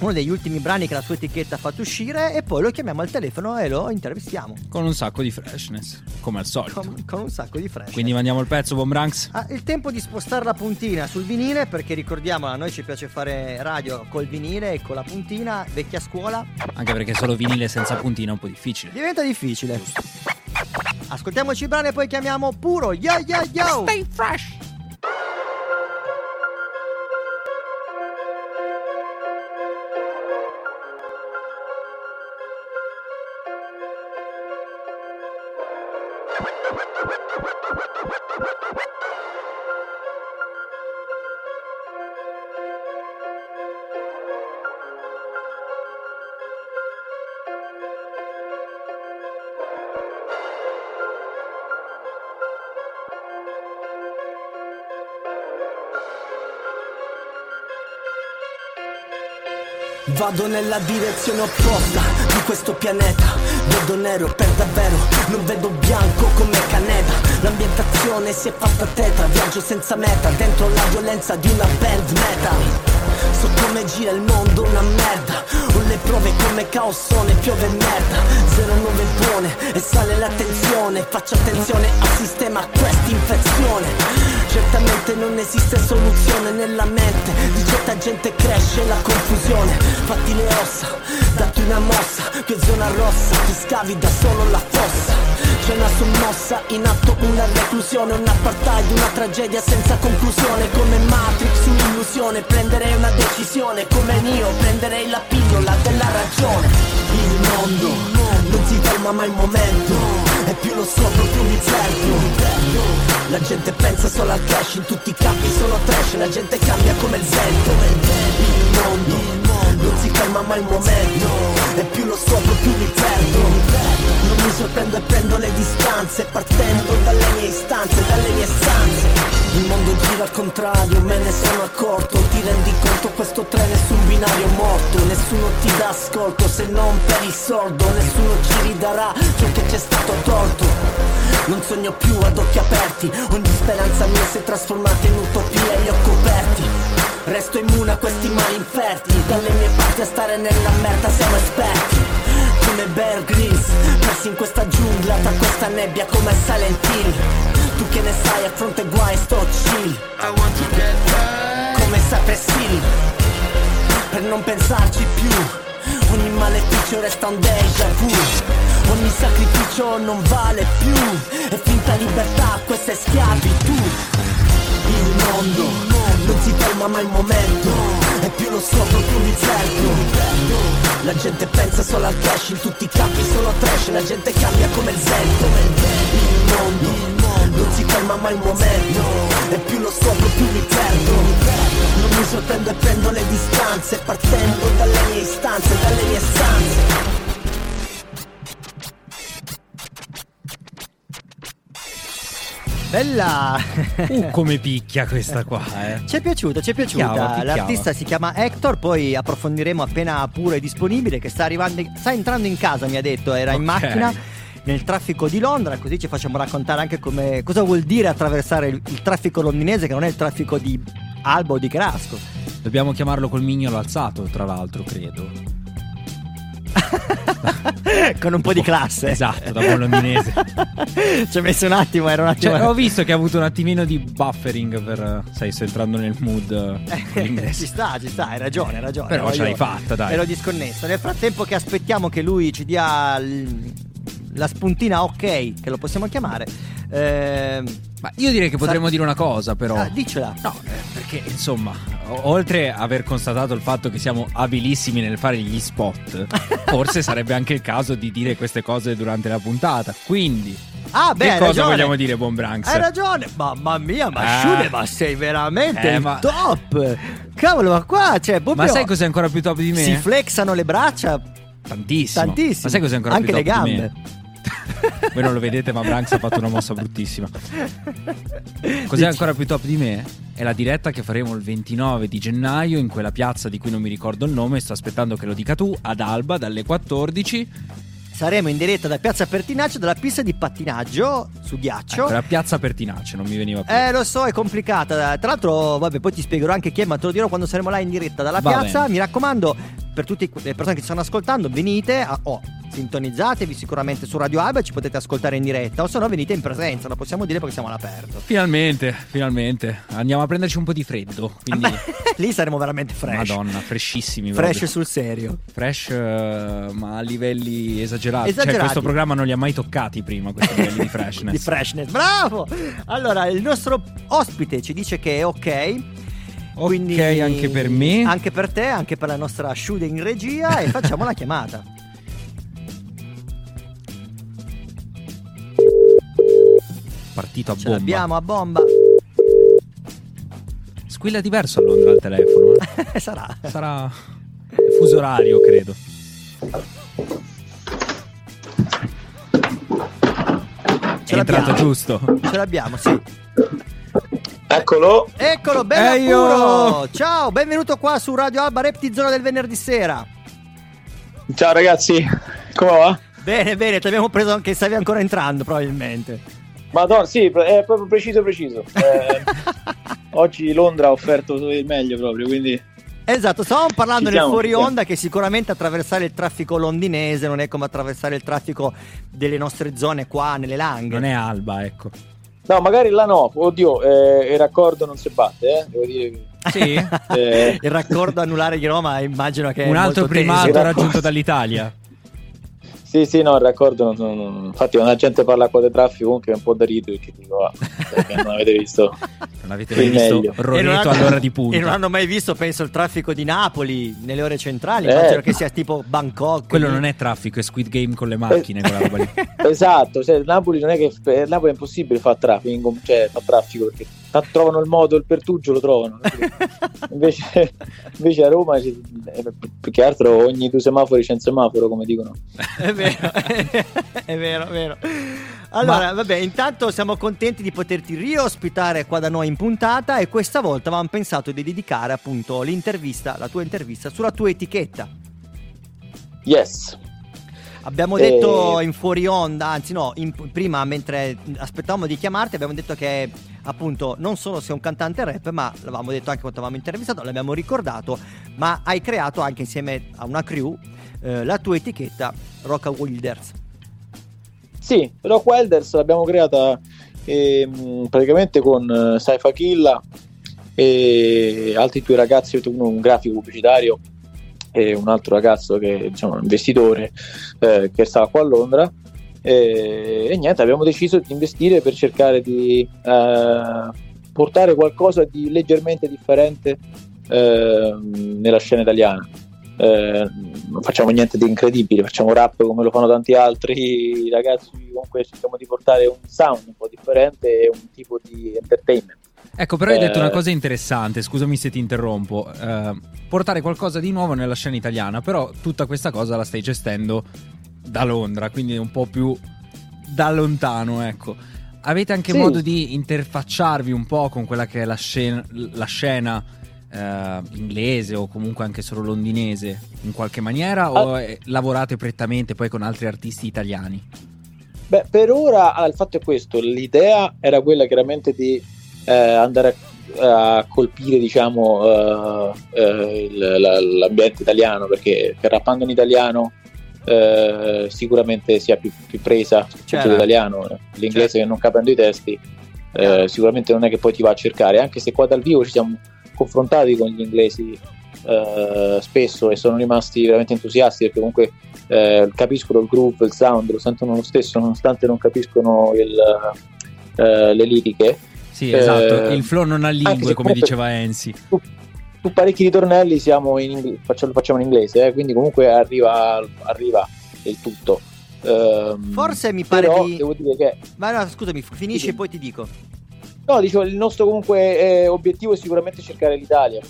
uno degli ultimi brani che la sua etichetta ha fatto uscire e poi lo chiamiamo al telefono e lo intervistiamo Con un sacco di freshness, come al solito. con, con un sacco di fresh. Quindi mandiamo il pezzo, Buon Branks. Ah, il tempo di spostare la puntina sul vinile perché ricordiamo a noi ci piace fare radio col vinile e con la puntina, vecchia scuola, Anche perché solo vinile senza puntina è un po' difficile. diventa difficile. Ascoltiamoci il brano e poi chiamiamo puro yo yo yo. Stay fresh. Vado nella direzione opposta di questo pianeta. Vedo nero per davvero, non vedo bianco come caneta L'ambientazione si è fatta teta, viaggio senza meta Dentro la violenza di una band metal So come gira il mondo, una merda. Ho le prove come caossone, piove merda. Zero nuove impone e sale la tensione Faccio attenzione al sistema, a questa Certamente non esiste soluzione nella mente. Di certa gente cresce la confusione. Fatti le ossa, datti una mossa. Che zona rossa, ti scavi da solo la fossa. C'è una sommossa, in atto una reclusione Un apartheid, una tragedia senza conclusione. Come Matrix, un'illusione Prenderei una decisione. Come Nio, prenderei la pillola della ragione. Il mondo non si ferma mai il momento E più lo scopro più mi perdo. La gente pensa solo al cash In tutti i campi sono trash. La gente cambia come il vento. Il mondo non si ferma mai il momento. E più lo scopro più mi perdo. Non mi sorprendo e prendo le distanze Partendo dalle mie istanze, dalle mie stanze Il mondo gira al contrario, me ne sono accorto. Ti rendi conto questo treno è su un binario morto. Nessuno ti dà ascolto se non per il sordo Nessuno ci ridarà ciò che ci è stato tolto Non sogno più ad occhi aperti. Ogni speranza mia si è trasformata in utopia e li ho coperti. Resto immune a questi mali inferti. Dalle mie parti a stare nella merda siamo esperti. Come Bear Grylls Persi in questa giungla tra questa nebbia come Silent Hill Tu che ne sai a fronte guai sto chill. Come Cypress Hill Per non pensarci più. Ogni maleficio resta un déjà vu. Ogni sacrificio non vale più. E finta libertà, questa è schiavitù. Il mondo non si ferma mai il momento. E più lo scopro più mi perdo La gente pensa solo al cash In tutti i campi solo trash. La gente cambia come il vento. Il mondo non si ferma mai il momento E più lo scopro più mi perdo Non mi sorprendo e prendo le distanze Partendo dalle mie istanze Dalle mie stanze Bella! Uh, come picchia questa qua, eh. Ci è piaciuta, ci è piaciuta. Picchiava, picchiava. L'artista si chiama Hector, poi approfondiremo appena puro e disponibile, che sta arrivando, sta entrando in casa, mi ha detto, era in Ok. macchina nel traffico di Londra, così ci facciamo raccontare anche come, cosa vuol dire attraversare il, il traffico londinese, che non è il traffico di Alba o di Carasco. Dobbiamo chiamarlo col mignolo alzato, tra l'altro, credo. Con un po' di classe. Esatto, da buon londinese. ci ha messo un attimo, era un attimo. Cioè, ho visto che ha avuto un attimino di buffering per. Sai, sto entrando nel mood. eh, con l'inglese. ci sta, ci sta, hai ragione, hai ragione. Però ce l'hai fatta, dai. Ero disconnesso. Nel frattempo che aspettiamo che lui ci dia l- la spuntina ok, che lo possiamo chiamare. ehm, Ma io direi che potremmo Sa- dire una cosa, però. ah, dicela. No, eh, perché insomma, oltre a aver constatato il fatto che siamo abilissimi nel fare gli spot, forse sarebbe anche il caso di dire queste cose durante la puntata. Quindi, Ah, beh, che cosa ragione. vogliamo dire, buon Branks? Hai ragione, mamma mia, ma Ah. Sciune, ma sei veramente Eh, ma- top. Cavolo, ma qua c'è proprio. Ma sai cos'è ancora più top di me? Si flexano le braccia Tantissimo. tantissimo. Ma sai cos'è ancora Anche più le top di gambe. me? Voi non lo vedete, ma Branks ha fatto una mossa bruttissima. Cos'è ancora più top di me? È la diretta che faremo il 29 di gennaio in quella piazza di cui non mi ricordo il nome. Sto aspettando che lo dica tu, ad Alba, dalle 14. Saremo in diretta da Piazza Pertinaggio, dalla pista di pattinaggio su ghiaccio. Ecco, la piazza Pertinace, non mi veniva più. Eh, lo so, è complicata. Tra l'altro, vabbè, poi ti spiegherò anche chi è, ma te lo dirò quando saremo là in diretta dalla Va piazza. bene. Mi raccomando, per tutte le persone che ci stanno ascoltando, venite, a- oh, sintonizzatevi sicuramente su Radio Alba, ci potete ascoltare in diretta, o se no venite in presenza, lo possiamo dire perché siamo all'aperto. Finalmente, finalmente. Andiamo a prenderci un po' di freddo. Quindi, Lì saremo veramente fresh. Madonna, freshissimi. Fresh proprio. sul serio. Fresh, eh, ma a livelli esagerati. Cioè, Esagerati. questo programma non li ha mai toccati prima, questi livelli di freshness. di freshness, bravo! Allora, il nostro ospite ci dice che è ok. Quindi Ok, anche per me. Anche per te, anche per la nostra Shude in regia e facciamo la chiamata. partito a Ce bomba. l'abbiamo a bomba. Squilla diverso a Londra al telefono. eh. Sarà. Sarà fuso orario, credo. Ce È entrato giusto. Ce l'abbiamo, sì. Eccolo. Eccolo, bello Eio! puro. Ciao, benvenuto qua su Radio Alba Repti Zona del venerdì sera. Ciao ragazzi, come va? Bene, bene, ti abbiamo preso anche stavi ancora entrando probabilmente. Madonna, sì, è proprio preciso preciso. Eh, oggi Londra ha offerto il meglio proprio, quindi Esatto, stavamo parlando Ci nel siamo, fuori siamo. onda che sicuramente attraversare il traffico londinese non è come attraversare il traffico delle nostre zone qua nelle Langhe. Non è Alba, ecco. No, magari là no, oddio, eh, il raccordo non si batte, eh, devo dire che... Sì? Eh, il raccordo anulare di Roma immagino che è Un altro primato teso. raggiunto dall'Italia. sì, sì, no, il raccordo, non, non- non- infatti quando la gente parla qua di traffico comunque è un po' da ridere, perché dico, ah, perché non avete visto... Non avete mai visto meglio. Hanno- all'ora di E non punta. hanno mai visto, penso, il traffico di Napoli nelle ore centrali. Eh. Immagino che sia tipo Bangkok. Quello non è traffico, è Squid Game con le macchine, quella roba lì. Esatto, cioè, Napoli non è che Napoli è impossibile fare traffico, cioè fa traffico perché trovano il modo, il pertugio lo trovano. invece, invece a Roma eh, più che altro ogni due semafori c'è un semaforo, come dicono. È vero, è vero, è vero. Allora, vabbè, intanto siamo contenti di poterti riospitare qua da noi in puntata e questa volta avevamo pensato di dedicare appunto l'intervista, la tua intervista sulla tua etichetta. Yes. Abbiamo Eh. detto in fuori onda, anzi no, in- prima mentre aspettavamo di chiamarti abbiamo detto che appunto non solo sei un cantante rap, ma l'avevamo detto anche quando avevamo intervistato, l'abbiamo ricordato, ma hai creato anche insieme a una crew eh, la tua etichetta Rocka Wilders. Sì, Rock Welders l'abbiamo creata ehm, praticamente con eh, Saifa Killa e altri due ragazzi, uno un grafico pubblicitario e un altro ragazzo che diciamo, è un investitore eh, che stava qua a Londra e, e niente, abbiamo deciso di investire per cercare di eh, portare qualcosa di leggermente differente eh, nella scena italiana. Eh, non facciamo niente di incredibile, facciamo rap come lo fanno tanti altri ragazzi, comunque cerchiamo di portare un sound un po' differente e un tipo di entertainment. Ecco, però hai detto Eh, una cosa interessante, scusami se ti interrompo. Eh, portare qualcosa di nuovo nella scena italiana, però tutta questa cosa la stai gestendo da Londra, quindi un po' più da lontano, ecco. Avete anche Sì. modo di interfacciarvi un po' con quella che è la scena, la scena eh, inglese o comunque anche solo londinese in qualche maniera o Ah. lavorate prettamente poi con altri artisti italiani? Beh, per ora ah, il fatto è questo: l'idea era quella chiaramente di eh, andare a, a colpire, diciamo, eh, eh, il- la- l'ambiente italiano perché, rappando in italiano eh, sicuramente si ha più, più presa Certo. italiano. L'inglese che non capendo i testi, eh, sicuramente non è che poi ti va a cercare, anche se qua dal vivo ci siamo confrontati con gli inglesi eh, spesso e sono rimasti veramente entusiasti perché comunque eh, capiscono il groove, il sound, lo sentono lo stesso nonostante non capiscono il, eh, le liriche. Sì, Eh, esatto, il flow non ha lingue, come diceva Enzi. Su parecchi ritornelli siamo in inglese, facciamo, lo facciamo in inglese, eh, quindi comunque arriva, arriva il tutto. Ehm, Forse mi pare però di... devo dire che Ma no, scusami, finisci Sì. e poi ti dico. No, dicevo, il nostro comunque eh, obiettivo è sicuramente cercare l'Italia,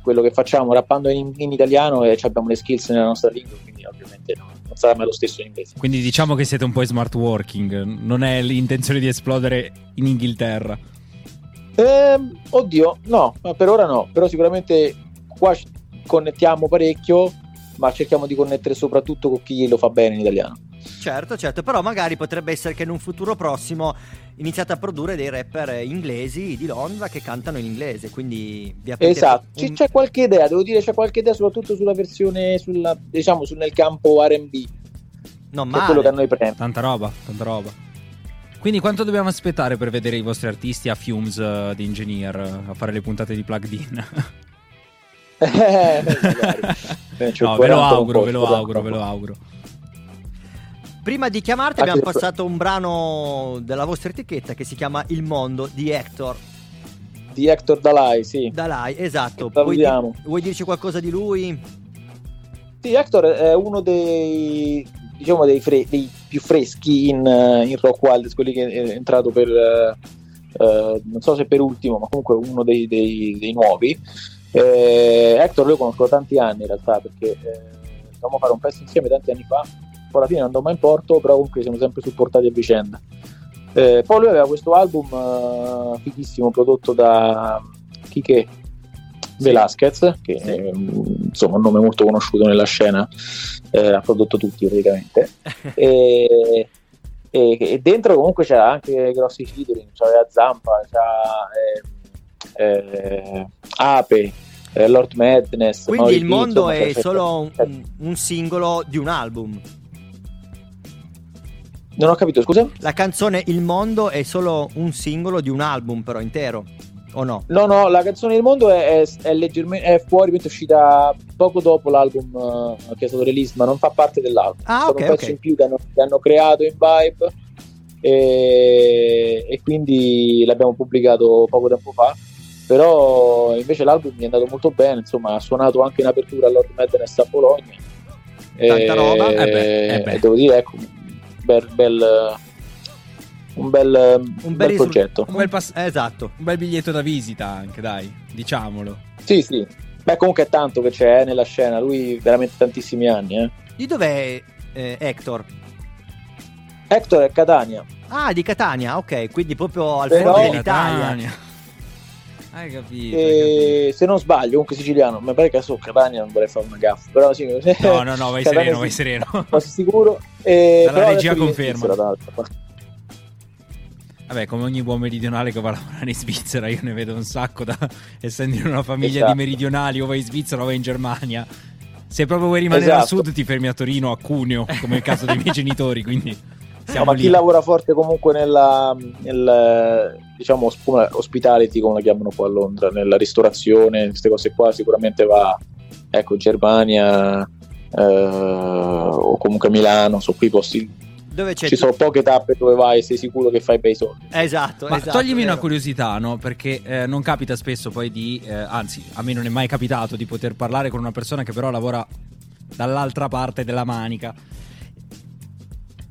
quello che facciamo rappando in, in italiano e abbiamo le skills nella nostra lingua, quindi ovviamente no, non sarà mai lo stesso in inglese. Quindi diciamo che siete un po' in smart working, non è l'intenzione di esplodere in Inghilterra. Ehm, oddio, no, per ora no, però sicuramente qua connettiamo parecchio, ma cerchiamo di connettere soprattutto con chi lo fa bene in italiano. Certo, certo, però magari potrebbe essere che in un futuro prossimo iniziate a produrre dei rapper inglesi di Londra che cantano in inglese, quindi vi aprite Esatto, un- C- c'è qualche idea, devo dire c'è qualche idea soprattutto sulla versione, sulla, diciamo, sul- nel campo R&B, non è quello che a male. noi prende. Tanta roba, tanta roba. Quindi quanto dobbiamo aspettare per vedere i vostri artisti a Fumes eh, di Engineer a fare le puntate di Plugged In? Eh, no, ve lo 40 un auguro, ve lo 40 auguro, ve lo auguro. Prima di chiamarti Anche abbiamo passato un brano della vostra etichetta che si chiama Il Mondo di Hector Di Hector Dalai, sì. Dalai, esatto. Che Vuoi, dirci qualcosa di lui? Sì, Hector è uno dei, diciamo, dei, fre- dei più freschi in, in Rock Wilders, quelli che è entrato per, eh, eh, non so se per ultimo, ma comunque uno dei, dei- dei nuovi. Eh, Hector lo conosco da tanti anni in realtà perché eh, dovevamo fare un pezzo insieme tanti anni fa, poi alla fine non andò mai in porto, però comunque siamo sempre supportati a vicenda. Eh, poi lui aveva questo album eh, fighissimo prodotto da Kike Velasquez, che è un- insomma un nome molto conosciuto nella scena, eh, ha prodotto tutti praticamente. e, e- e dentro comunque c'era anche grossi featuring, c'aveva Zampa, c'ha eh, eh, Ape, eh, Lord Madness. Quindi Mauri il mondo insomma, è solo un- un singolo di un album. Non ho capito, scusa? La canzone Il mondo è solo un singolo di un album, però intero. O no? No, no, la canzone del mondo è, è, è leggermente è fuori, è uscita poco dopo l'album eh, che è stato release, ma non fa parte dell'album. Ah, Sono ok, un pezzo ok. in più che hanno, che hanno creato in Vibe e, e quindi l'abbiamo pubblicato poco tempo fa. Però invece l'album mi è andato molto bene, insomma, ha suonato anche in apertura all'Ord Madness a Bologna. Tanta roba. Eh beh, eh beh. e devo dire, ecco, bel, bel- un bel, un bel risul- progetto. Un bel, pass- Esatto. un bel biglietto da visita anche, dai, diciamolo. Sì, sì. Beh, comunque è tanto che c'è eh, nella scena, lui veramente tantissimi anni. Eh. Di dov'è eh, Hector? Hector è Catania. Ah, di Catania, ok, quindi proprio al Però- fronte dell'Italia. Catania. Hai capito? hai capito. E se non sbaglio, comunque siciliano, mi pare che su Catania non vorrei fare una gaffa, però sì. No, no, no, vai sereno, vai sereno. Quasi sicuro. E però regia conferma. Svizzera. Vabbè, come ogni buon meridionale che va a lavorare in Svizzera, io ne vedo un sacco da essendo in una famiglia Esatto. di meridionali, o vai in Svizzera o vai in Germania. Se proprio vuoi rimanere al Esatto. sud, ti fermi a Torino, a Cuneo, come il caso dei miei genitori. Quindi siamo ma lì. chi lavora forte comunque nella nel, diciamo come hospitality come la chiamano qua a Londra nella ristorazione queste cose qua sicuramente va ecco Germania eh, o comunque Milano sono quei posti Dove c'è ci sono poche tappe dove vai sei sicuro che fai bei soldi Esatto, Ma esatto. toglimi una vero. curiosità, no? Perché eh, non capita spesso poi di, eh, anzi, a me non è mai capitato di poter parlare con una persona che però lavora dall'altra parte della manica.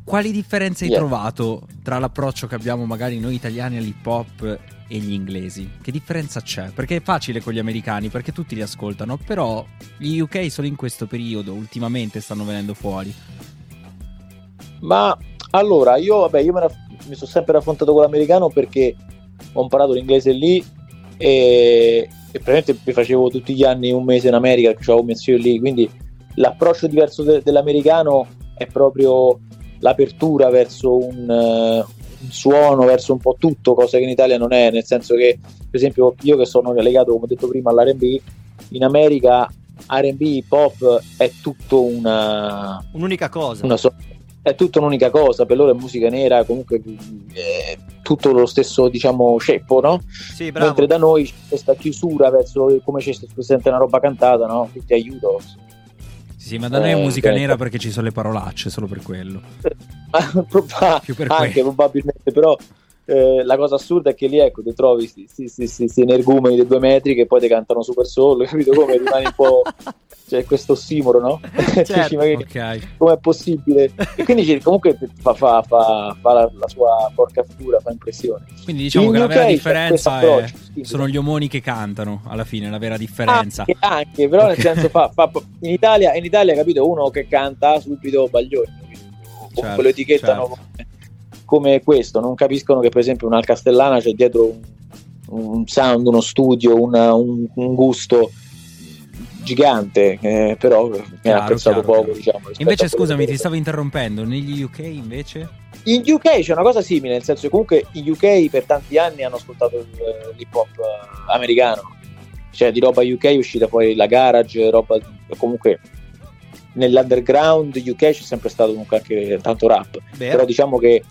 Quali differenze hai Yeah. trovato tra l'approccio che abbiamo magari noi italiani all'hip hop e gli inglesi? Che differenza c'è? Perché è facile con gli americani, perché tutti li ascoltano, però gli UK solo in questo periodo, ultimamente, stanno venendo fuori. ma allora io vabbè io la- mi sono sempre affrontato con l'americano perché ho imparato l'inglese lì e, e praticamente mi facevo tutti gli anni un mese in America che avevo un mezzo lì quindi l'approccio diverso de- dell'americano è proprio l'apertura verso un, eh, un suono, verso un po' tutto, cosa che in Italia non è, nel senso che per esempio io che sono legato come ho detto prima all'R&B in America R&B hip hop è tutto una, Un'unica cosa. una so- è tutta un'unica cosa, per loro è musica nera, comunque è tutto lo stesso diciamo ceppo, no? Sì, bravo. Mentre da noi c'è questa chiusura verso come c'è si sente una roba cantata, no? Ti aiuto. Sì, ma da noi è Eh, musica ok. nera perché ci sono le parolacce, solo per quello. Proba- Più per anche quello. probabilmente, però eh, la cosa assurda è che lì ecco, ti trovi questi energumeni dei due metri che poi ti cantano super solo, capito come rimani un po'. C'è questo ossimoro, no? Certo. Dici, ma che- Ok. com'è possibile? E quindi comunque fa, fa- fa- fa la, la sua porca figura, fa impressione. Quindi diciamo In che la UK vera c'è differenza è, sì. sono gli omoni che cantano, alla fine, la vera differenza. Anche, anche, però Ok. nel senso fa, fa- in, Italia, in Italia, capito, uno che canta subito baglioni, o Certo, comunque lo etichettano certo. Come, questo, non capiscono che per esempio una Castellana c'è dietro un, un sound, uno studio, una- un, un gusto gigante, eh, però mi ha apprezzato chiaro, poco. chiaro. Diciamo, Invece, scusami, ti stavo interrompendo. Negli UK invece? In UK c'è una cosa simile, nel senso che comunque in UK per tanti anni hanno ascoltato l'hip hop eh, americano, cioè di roba UK è uscita poi la garage, roba comunque nell'underground UK c'è sempre stato comunque anche tanto rap, Vero. però diciamo che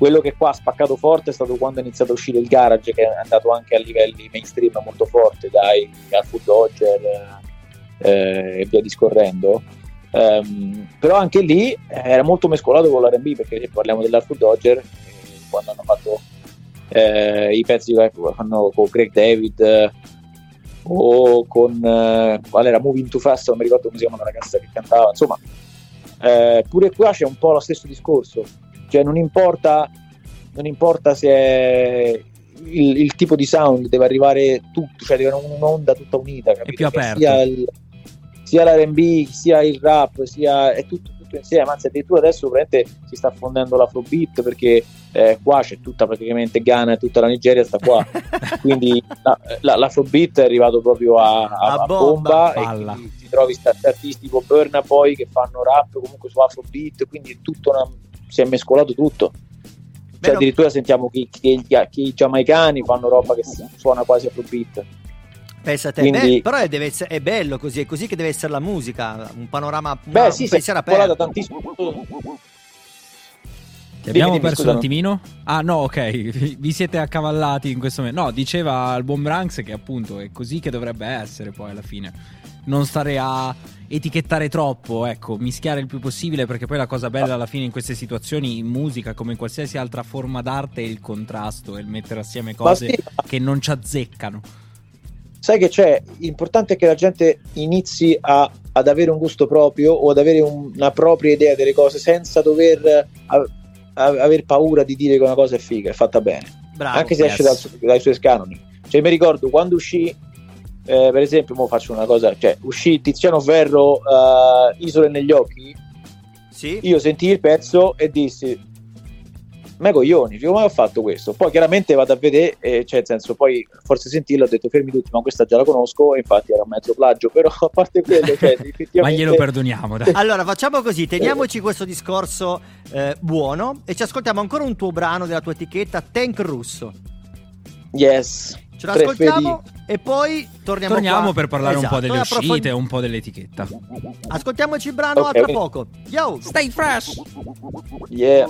quello che qua ha spaccato forte è stato quando è iniziato a uscire il garage che è andato anche a livelli mainstream molto forte, dai Alfred Dodger eh, e via discorrendo. Ehm, però anche lì era molto mescolato con l'R&B perché se parliamo dell'Alfred Dodger eh, quando hanno fatto eh, i pezzi fanno con Greg David eh, o con eh, qual era Moving Too Fast non mi ricordo come si chiama la ragazza che cantava insomma eh, pure qua c'è un po' lo stesso discorso, cioè non importa, non importa se è il, il tipo di sound deve arrivare tutto, cioè deve avere un'onda tutta unita, capito? più Che aperto. Sia, il- sia l'R&B, sia il rap, sia è tutto, tutto insieme, anzi addirittura adesso si sta fondendo l'afrobeat perché eh, qua c'è tutta praticamente Ghana e tutta la Nigeria sta qua, quindi la, la- l'afrobeat è arrivato proprio a, a- A bomba. bomba, e ti trovi sta- artisti tipo Burna Boy che fanno rap comunque su afrobeat, quindi è tutto una- si è mescolato tutto. Cioè, addirittura sentiamo che, che- che i giamaicani fanno roba che suona quasi a te, Quindi- Beh, però deve essere- è bello così, è così che deve essere la musica, un panorama, Beh, una- sì, un pensiero aperto. tantissimo. Ti abbiamo dimmi, perso scusa, un no? attimino? Ah, no, ok. Vi siete accavallati in questo momento. No, diceva il buon Branks che appunto è così che dovrebbe essere poi alla fine. Non stare a etichettare troppo, ecco, mischiare il più possibile perché poi la cosa bella alla fine in queste situazioni in musica come in qualsiasi altra forma d'arte è il contrasto e il mettere assieme cose sì, che non ci azzeccano. Sai che c'è? L'importante è che la gente inizi a- ad avere un gusto proprio o ad avere un- una propria idea delle cose senza dover a- a- aver paura di dire che una cosa è figa, è fatta bene. Bravo, anche se yes. esce dal dai suoi canoni. Cioè, mi ricordo quando uscì, eh, per esempio, mo faccio una cosa, cioè, uscì Tiziano Ferro, eh, Isole negli occhi, Sì? io sentii il pezzo e dissi, ma coglioni, come ho fatto questo? Poi chiaramente vado a vedere, eh, cioè, nel senso, poi forse sentirlo, ho detto, fermi tutti, ma questa già la conosco, e infatti era un mezzo plagio, però a parte quello, cioè, effettivamente... Ma glielo perdoniamo, dai. Allora facciamo così, teniamoci questo discorso eh, buono e ci ascoltiamo ancora un tuo brano della tua etichetta, Tank Russo. Yes. Ce l'ascoltiamo e poi torniamo Torniamo qua. per parlare un Esatto, po' delle e approfondi- uscite, un po' dell'etichetta. Ascoltiamoci il brano Ok, a tra poco. Yo! Stay fresh! Yeah.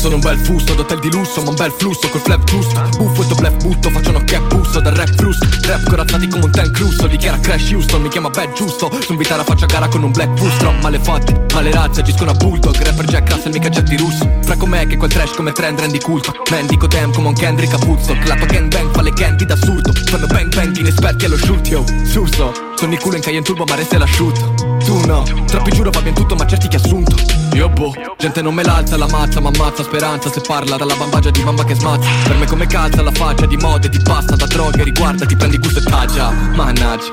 Sono un bel fusto d'hotel di lusso, ma un bel flusso col flap giusto. Buffo e do blef butto, faccio uno cap busso dal rap frusto. Rap corazzati come un tank russo, dichiara Crash Houston, mi chiama bad giusto. Su invitare faccio a gara con un black bustro, male fatte, male razze, agiscono a bulldog. Rapper Jack Russell, mica Jet di russo. Fra com'è che quel trash come trend rendi culto. Man, dico damn come un Kendrick Capuzzo. Clappa gang bang, fa le candy d'assurdo. Fanno bang bang, inesperti allo shoot, yo. Suso, sono il culo in Cayenne Turbo, ma resta l'asciutto. Tu no, troppi giuro va bien tutto, ma certi che assunto. Io boh, gente non me l'alza, la mazza, ma ammazza speranza se parla dalla bambagia di bamba che smazza. Per me come calza la faccia di mode, ti passa da droghe, riguarda, ti prendi gusto e taggia. Mannaggia,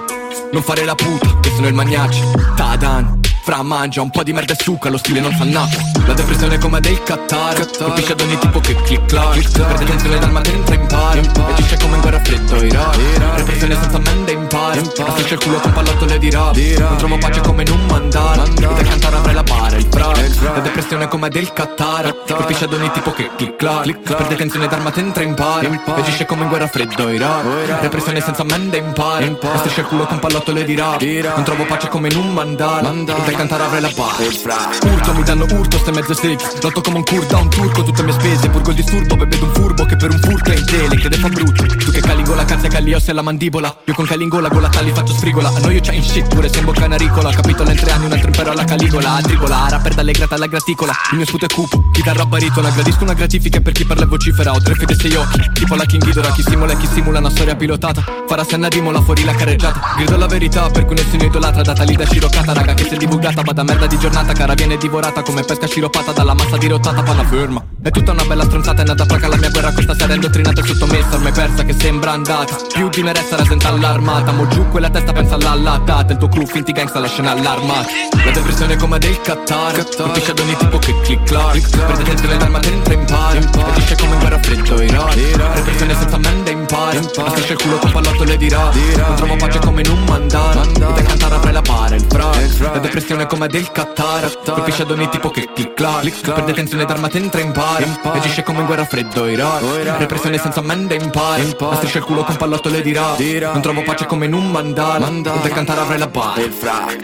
non fare la puta, che sono il magnaccio. Tadan, fra mangia un po' di merda e succa, lo stile non fa nato. La depressione è come del Qatar, colpisce ad ogni tipo che click clack. Perde tensione dal mattino entra in pari, e dice come in guerra freddo Iraq. Repressione senza mente impari, affisce il culo con pallottole di rap. Non trovo pace come in un mandala, da cantare avrei la bara, il frac. La depressione è come del Qatar, colpisce ad ogni tipo che click clack. Perde tensione dal mattino entra in pari, e dice come in guerra freddo Iraq. Repressione senza mente impari, striscia il culo con pallottole di rap. Non trovo pace come in un mandala, da cantare avrei la frac. Urto, mi danno urto, ste mezze stick. Lotto come un kurda, un turco, tutte mie spese. Purgo il disturbo, bevedo un furbo che per un furto è in tele, crede fa brutto. Tu che calingola, cazza Callios e la mandibola. Io con calingola, gola tali faccio sfrigola. A noi io c'è in shit, pure se in bocca una ricola. Capitolo in tre anni, un altro impero alla caligola. A trigola, rapper dalle grata alla graticola. Il mio sputo è cupo, chitarra baritola. Gradisco una gratifica per chi parla e vocifera. Ho tre fede sei occhi, tipo la King Ghidorah. Chi simula e chi simula una storia pilotata. Farà senna di mola fuori la carreggiata. Grido la verità per cui nessuno idolatra. Data lì da sciroccata, raga, che si è divulgata. Vada merda di giornata, cara viene divorata come pesca sciroppata dalla massa dirottata. Panna ferma. È tutta una bella stronzata, è nata praga la mia guerra. Questa sera indottrinata e sottomessa. Ormai persa che sembra andata. Più di me resta rasenta allarmata. Mo giù quella testa pensa all'allatata. Il tuo crew finti gangsta la scena allarmata. La depressione come del Qatar. Colpisce ad ogni tipo che click clack. Perde tensione dal mattino entra in pari. E dice come in guerra freddo Iraq. Repressione senza mente impari. Ma striscia il culo con pallottole di rap. Non trovo pace come in un mandala. E da cantare avrei la bara, il frac. La depressione è come del Qatar. Colpisce ad ogni tipo che click clack. Perde tensione d'armata entra in pari. E dice come in guerra freddo Iraq. Repressione senza mente impari. Ma striscia il culo con pallottole di rap. Non trovo pace come in un mandala. Da cantare avrei la bara, il frac.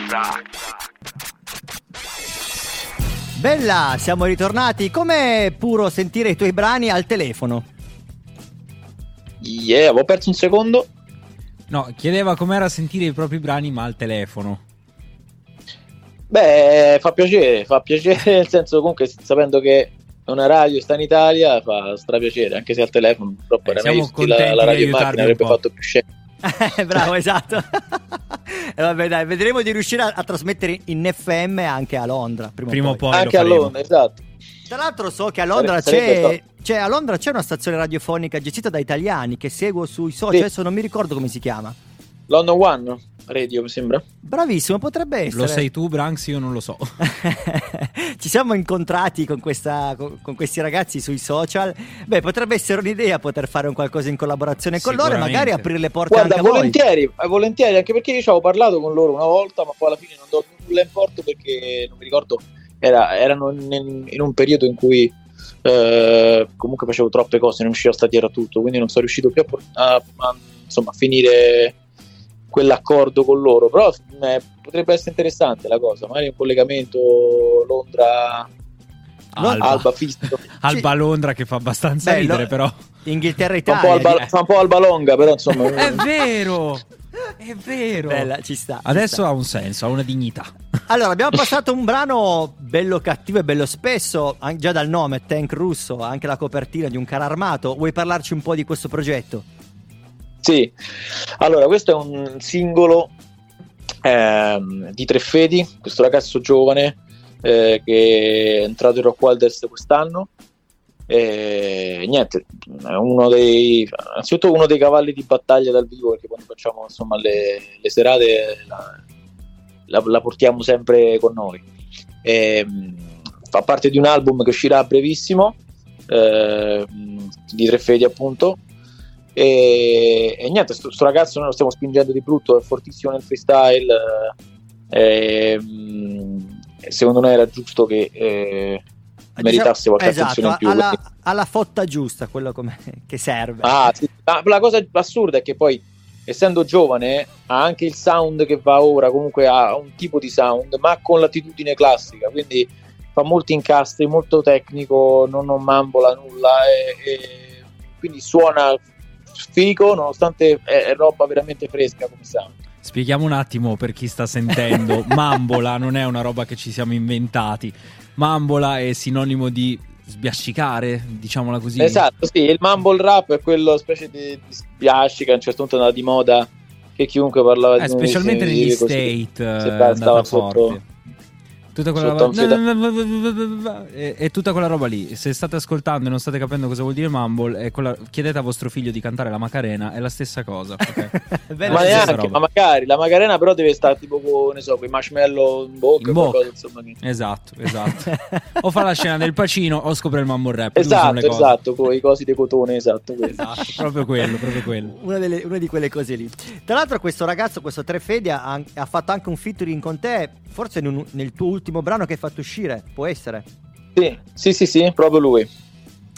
Bella, siamo ritornati. Com'è puro sentire i tuoi brani al telefono? Yeah, avevo perso un secondo. No, chiedeva com'era sentire i propri brani ma al telefono. Beh, fa piacere, fa piacere nel senso comunque sapendo che una radio sta in Italia fa strapiacere, anche se al telefono purtroppo era siamo meglio la, la di radio in macchina un avrebbe po'. fatto più scena. Eh, Bravo, esatto. e vabbè, dai, vedremo di riuscire a, a trasmettere in FM anche a Londra. Prima, Prima o poi. poi Anche a. Londra, esatto. Tra l'altro so che a Londra c'è, c'è- a Londra c'è una stazione radiofonica gestita da italiani che seguo sui social, Sì. adesso non mi ricordo come si chiama. London One Radio mi sembra. Bravissimo, potrebbe essere. Lo sei tu, Branks? Io non lo so. Ci siamo incontrati con, questa, con, con questi ragazzi sui social. Beh, potrebbe essere un'idea poter fare un qualcosa in collaborazione con loro e magari aprire le porte Guarda, anche a voi. volentieri, eh, volentieri, anche perché io ci avevo parlato con loro una volta, ma poi alla fine non do nulla in porto perché non mi ricordo, era- erano in, in un periodo in cui eh, comunque facevo troppe cose, non riuscivo a stare dietro a tutto, quindi non sono riuscito più a, a- a, insomma, a finire quell'accordo con loro, però eh, potrebbe essere interessante la cosa, magari un collegamento Londra Alba. Alba Fisto. Alba Londra che fa abbastanza Beh, ridere, lo- però. Inghilterra Fa un, po' Italia. Alba, fa un po' Alba Longa, però insomma. È vero! È vero! Bella, ci sta. ci Adesso sta. ha un senso, ha una dignità. Allora, abbiamo passato un brano bello cattivo e bello spesso, già dal nome, Tank Russo, anche la copertina di un carro armato. Vuoi parlarci un po' di questo progetto? Sì, allora questo è un singolo ehm, di Treffedi, questo ragazzo giovane eh, che è entrato in Rock Wilders quest'anno. E niente, uno dei, innanzitutto uno dei cavalli di battaglia dal vivo perché quando facciamo insomma le, le serate la, la- la portiamo sempre con noi. Ehm, fa parte di un album che uscirà brevissimo ehm, di Treffedi appunto e, e niente, sto, sto ragazzo noi lo stiamo spingendo di brutto, è fortissimo nel freestyle. eh, ehm, secondo noi era giusto che eh, meritasse qualche esatto, attenzione in più. alla, quindi- alla fotta giusta, quello come- che serve. Ah, sì. Ma la cosa assurda è che poi, essendo giovane, ha anche il sound che va ora, comunque ha un tipo di sound, ma con l'attitudine classica, quindi fa molti incastri, molto tecnico, non, non mambola nulla, e, e quindi suona figo, nonostante è, è roba veramente fresca come sound. Spieghiamo un attimo per chi sta sentendo. Mambola non è una roba che ci siamo inventati. Mambola è sinonimo di sbiascicare, diciamola così. Esatto, sì, il mumble rap è quello specie di, di spiasci che a un certo punto è andato di moda, che chiunque parlava Eh, di specialmente negli così. State eh, stava forte. Tutta quella roba e, e tutta quella roba lì. Se state ascoltando e non state capendo cosa vuol dire Mumble, è quella- chiedete a vostro figlio di cantare la Macarena, è la stessa cosa. ok? Bella ma neanche, roba. ma magari la Macarena però deve stare tipo con, ne so, con i marshmallow in bocca, In bocca. qualcosa, Esatto, esatto. o fa la scena del pacino o scopre il Mumble Rap. Esatto, esatto, con i cosi di cotone, esatto. Esatto, proprio quello, proprio quello. Una, delle- una di quelle cose lì. Tra l'altro, questo ragazzo, questo Trefedi, ha, ha fatto anche un featuring con te, forse in un- nel tuo ultimo brano che hai fatto uscire, può essere? Sì, sì, sì, sì, proprio lui.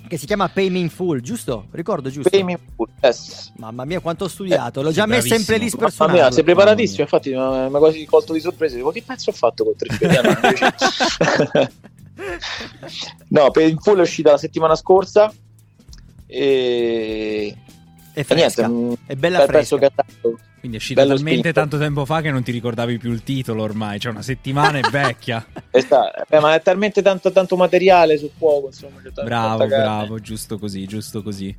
Che si chiama Pay Me in Full, giusto? Ricordo giusto? Pay me in full, yes. Mamma mia, quanto ho studiato! L'ho sei già messo in playlist Mamma personale. mia, sei preparatissimo, infatti mi ha quasi colto di sorpresa. Dico, che pezzo ho fatto con tre no, per in full è uscita la settimana scorsa e, È e fresca, niente, mm, è bella fresca. Quindi è uscito Bello talmente spinto. tanto tempo fa che non ti ricordavi più il titolo ormai. Cioè, una settimana è vecchia. Esatto, eh, ma è talmente tanto, tanto materiale sul fuoco, insomma. bravo, bravo, giusto così, giusto così.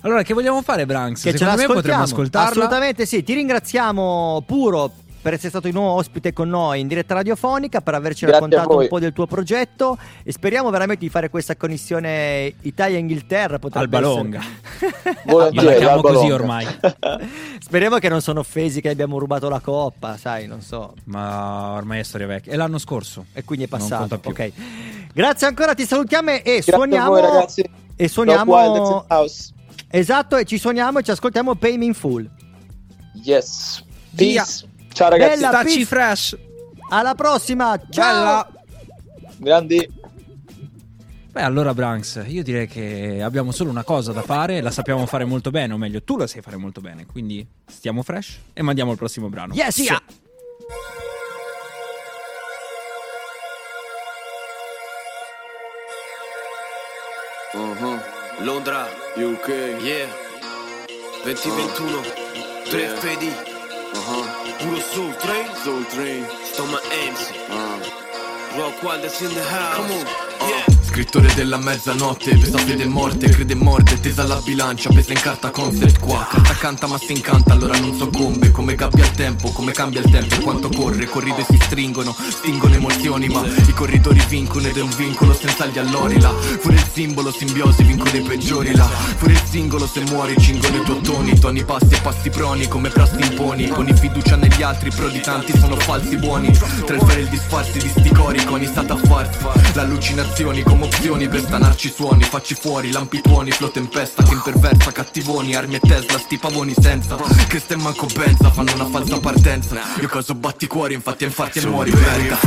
Allora, che vogliamo fare, Branks? Che ce Secondo me potremmo ascoltarla. Assolutamente sì. Ti ringraziamo puro per essere stato di nuovo ospite con noi in diretta radiofonica, per averci Grazie raccontato un po' del tuo progetto e speriamo veramente di fare questa connessione Italia-Inghilterra. potrebbe Alba essere- Longa. La chiamo così ormai. Speriamo che non sono offesi che abbiamo rubato la coppa, sai, non so. Ma ormai è storia vecchia. È l'anno scorso. E quindi è passato. Ok. Grazie ancora, ti salutiamo e Grazie a suoniamo. voi, ragazzi. E suoniamo. Esatto, e ci suoniamo e ci ascoltiamo Pay Me in Full. Yes. Via. Ciao ragazzi. Bella, Stacci peace. fresh. Alla prossima, ciao! Bella. Grandi. Beh, allora, Branks, io direi che abbiamo solo una cosa da fare. La sappiamo fare molto bene, o meglio, tu la sai fare molto bene. Quindi stiamo fresh e mandiamo il prossimo brano. Yes! Via. Mhm. Londra, UK, yeah 2021, 3 FD, Puro Soul Train. Soul Train. Toma MC. Uh. Rock Wilders in the house. Come on. Yeah. Uh. Scrittore della mezzanotte, pesa fede morte, crede morte, tesa alla bilancia, pesa in carta concept qua. Carta canta ma si incanta, allora non soccombe. Come cambia il tempo, come cambia il tempo quanto corre. Corride si stringono, stingono emozioni, ma i corridori vincono ed è un vincolo senza gli allori là. Pure il simbolo, simbiosi, vincono i peggiori là. Pure il singolo, se muori, cingono i tuoi toni, toni passi e passi proni, come prassi imponi. Poni fiducia negli altri, però di tanti sono falsi buoni. Tra il fare e il disfarsi di sti cori, con i stata farsi. L'allucinazioni come opzioni per stanarci suoni, facci fuori, lampi tuoni, flow tempesta che imperversa, cattivoni, armi e Tesla, sti pavoni senza. Che ste manco pensa, fanno una falsa partenza. Io caso batti cuori, infatti infatti e muori perda.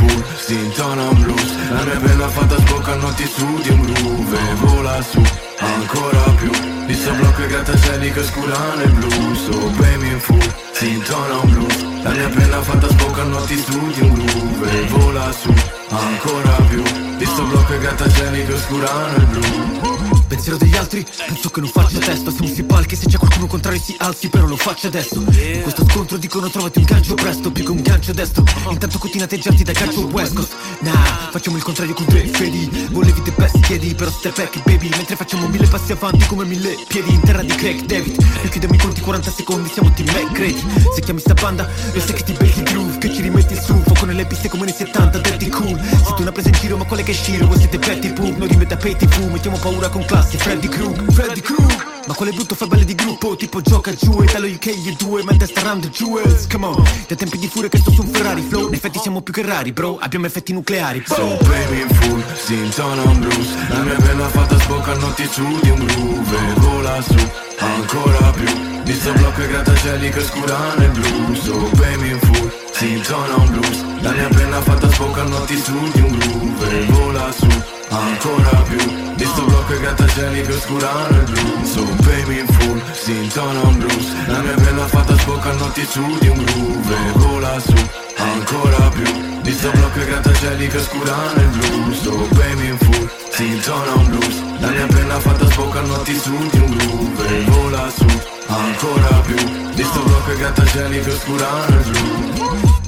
La penna fatta sboccanotti su di un groove. Vola su, ancora più. Di sto blocco e grattacieli che scurano il blu So baby in full, si intona un blues. La mia penna fatta sboccanotti su di un groove. Vola su, ancora più. Di sto blocco e grattacieli che scurano il blu Pensiero degli altri, penso che non faccia testo Siamo sui palchi, se c'è qualcuno contrario si alzi Però lo faccio adesso. In questo scontro dicono trovati un gancio presto Più che un gancio destro. Intanto continui a teggiarti da calcio West Coast. Nah, facciamo il contrario con tre fedi. Volevi te pesti chiedi, però step back baby. Mentre facciamo mille passi avanti come mille piedi In terra di Craig David. E chiudiamo i conti 40 secondi, siamo team Mac credi Se chiami sta banda, lo sai che ti becchi groove Che ci rimetti su, fuoco nelle piste come nei 70 Dirty cool, tu una presa in giro ma qual è che è Shiro? Voi siete Betty Poop, noi rimette a pay TV Mettiamo paura con classe, Freddy Krug, Freddy Krug ma quale brutto fa belle di gruppo Tipo gioca giù e dallo UK e due Ma testa round the jewels. Come on Dai tempi di furia che sto su un Ferrari Flow. In effetti siamo più che rari bro Abbiamo effetti nucleari. So baby in full, si intona un blues. La mia penna fatta sboccanotti su di un groove. Vola su, ancora più. Di sto blocco e grattacieli che scurano il blu So baby in full, si intona un blues La mia penna fatta sboccanotti su di un groove. Vola su, ancora più. Di sto blocco e grattacieli che scurano il blu So baby in full, si intona un blues. La mia penna fatta sboccanotti su di un groove. Vola su, ancora più. Di sto blocco e grattacieli che scurano il blu So baby in full, si intona un blues. La mia penna fatta sboccanotti su di un groove. Vola su, ancora più. Di sto blocco e grattacieli che scurano il blu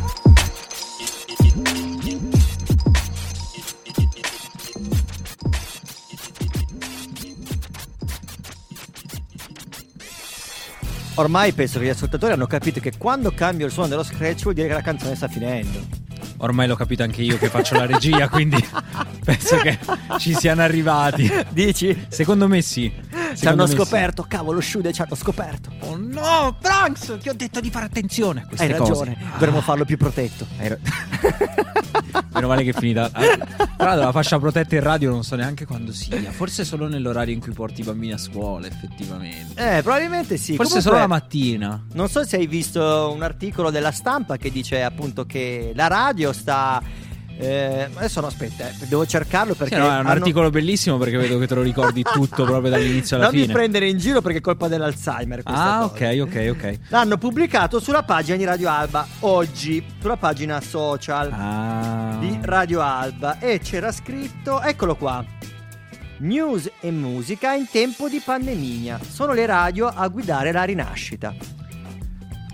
Ormai penso che gli ascoltatori hanno capito che quando cambio il suono dello scratch vuol dire che la canzone sta finendo. Ormai l'ho capito anche io che faccio la regia, quindi penso che ci siano arrivati. Dici? Secondo me sì. Ci hanno me sì. scoperto, cavolo, Shude ci hanno scoperto. Oh no, Branks, ti ho detto di fare attenzione a queste Hai cose. ragione, dovremmo farlo più protetto. Hai ra- Meno male che è finita. Tra l'altro la fascia protetta in radio non so neanche quando sia. Forse solo nell'orario in cui porti i bambini a scuola, effettivamente. Eh, probabilmente sì. Forse Comunque, solo la mattina. Non so se hai visto un articolo della stampa che dice appunto che la radio sta. Eh, adesso no, aspetta, eh, devo cercarlo perché. Sì, no, è un hanno- articolo bellissimo perché vedo che te lo ricordi tutto proprio dall'inizio alla Non mi fine. prendere in giro perché è colpa dell'Alzheimer. Ah, cosa. ok, ok, ok. L'hanno pubblicato sulla pagina di Radio Alba oggi, sulla pagina social Ah. di Radio Alba e c'era scritto, eccolo qua. News e musica in tempo di pandemia. Sono le radio a guidare la rinascita.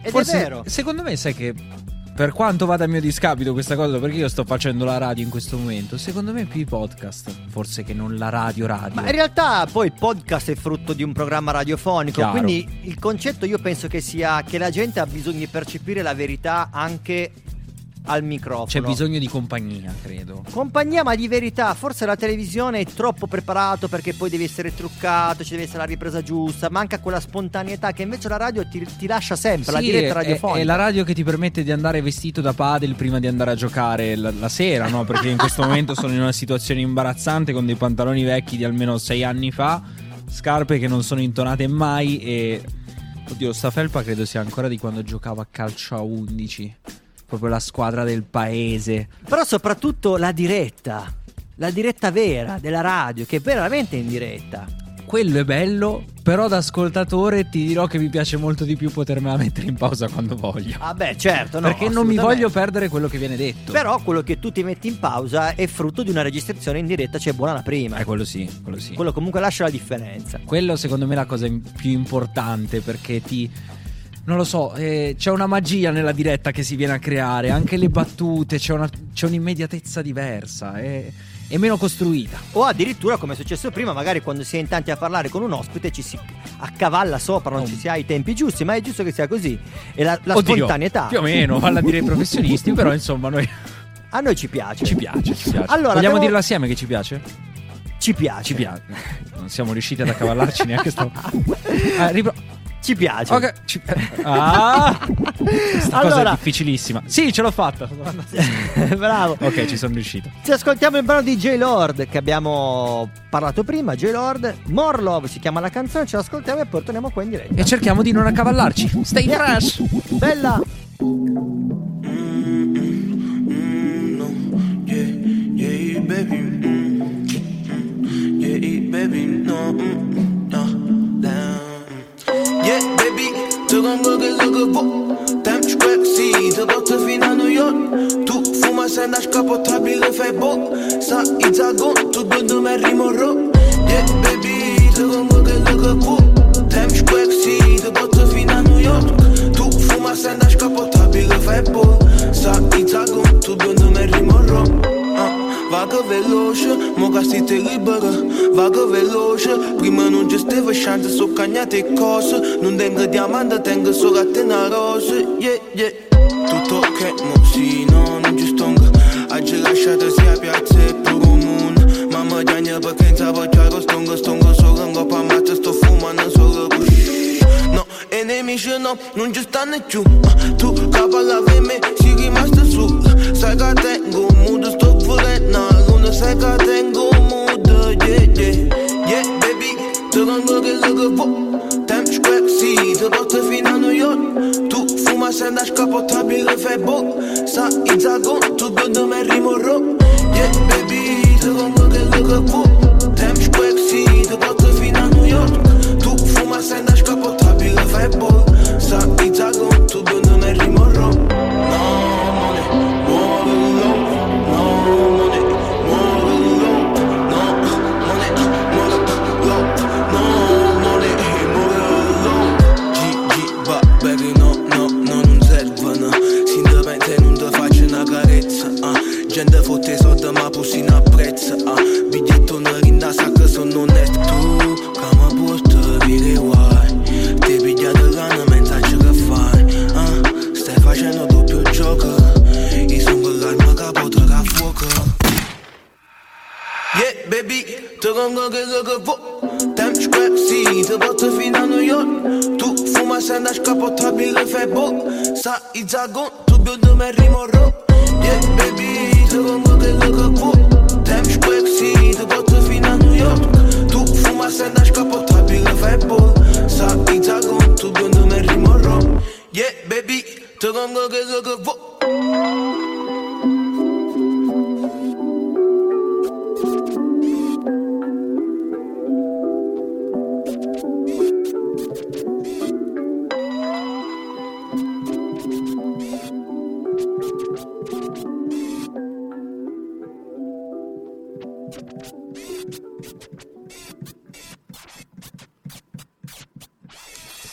Ed Forse, è vero. secondo me, sai che per quanto vada a mio discapito questa cosa, perché io sto facendo la radio in questo momento, secondo me più i podcast, forse che non la radio radio. Ma in realtà poi il podcast è frutto di un programma radiofonico, Chiaro. quindi il concetto io penso che sia che la gente ha bisogno di percepire la verità anche al microfono. C'è bisogno di compagnia, credo. Compagnia ma di verità, forse la televisione è troppo preparato perché poi devi essere truccato, ci deve essere la ripresa giusta, manca quella spontaneità che invece la radio ti, ti lascia sempre, la Sì, diretta è- radiofonica. È, la radio che ti permette di andare vestito da padel prima di andare a giocare la, la sera, no? Perché in questo momento sono in una situazione imbarazzante con dei pantaloni vecchi di almeno sei anni fa, scarpe che non sono intonate mai e... Oddio, sta felpa credo sia ancora di quando giocavo a calcio a 11. Proprio la squadra del paese. Però soprattutto la diretta, la diretta vera della radio, che è veramente in diretta. Quello è bello, però da ascoltatore ti dirò che mi piace molto di più potermela mettere in pausa quando voglio. Ah beh, certo, no, Perché non mi voglio perdere quello che viene detto. Però quello che tu ti metti in pausa è frutto di una registrazione in diretta, cioè buona la prima. Eh, quello sì, quello sì. Quello comunque lascia la differenza. Quello secondo me è la cosa più importante perché ti non lo so, eh, c'è una magia nella diretta che si viene a creare, anche le battute, c'è, una- c'è un'immediatezza diversa, è, è meno costruita. O addirittura, come è successo prima, magari quando si è in tanti a parlare con un ospite ci si accavalla sopra, non ci si ha i tempi giusti, ma è giusto che sia così. E la, la Oddio, spontaneità. Più o meno, vale a dire i professionisti, però insomma noi... A noi ci piace. Ci piace, ci piace. Allora, Vogliamo abbiamo- dirlo assieme che ci piace? Ci piace. Ci piace. Non siamo riusciti ad accavallarci neanche sto... Ah, ripro- Ci piace. Ok, ci- Ah! Questa cosa Allora- è difficilissima. Sì, ce l'ho fatta. Bravo. Ok, ci sono riuscito. Ci ascoltiamo il brano di J-Lord che abbiamo parlato prima. J-Lord, More Love si chiama la canzone. Ce l'ascoltiamo e poi torniamo qua in diretta. E cerchiamo di non accavallarci. Stay fresh. Bella. Yeah, baby. Mm, mm, yeah, baby. No, mm. Yeah, baby, to gaan burgers, zulke wop. Times Square, zie de botten fin naar New York. Toe voor mij zijn. Sa iets agon, toe doe. Yeah, baby, to gaan burgers, zulke wop. Times Square, zie de botten fin naar New York. Toe voor mij zijn. Sa iets agon, toe doe. Uh. Vagă veloce, mo gasti te liberă Vagă veloce, prima non gestiva chance So cagnate cose, non tengo diamante Tengo solo catena rose, yeah, yeah. Tutto ok, mo sì, no, non ci stongo Oggi lasciate sia piazza e più comune Mamma giagna perché in sabacciaro stongo Stongo solo in coppa mazza, sto fumando solo così No, e nemici no, non ci stanno più Ah, Tu capa la me, si rimasta su. Sai che tengo un mood, sto furendo Luna sai che tengo un mood, yeah, yeah. Yeah, baby, te rendo che lo po Tem square, sì, te porto fino a New York. Tu fuma sen da scappottabile fai bo. Sa i zagon, tu gondo me rimorro Yeah, baby, te rendo che lo po Tem New York Tu fuma sen da scappottabile fai bo Sa i zagon, tu godo me rimorro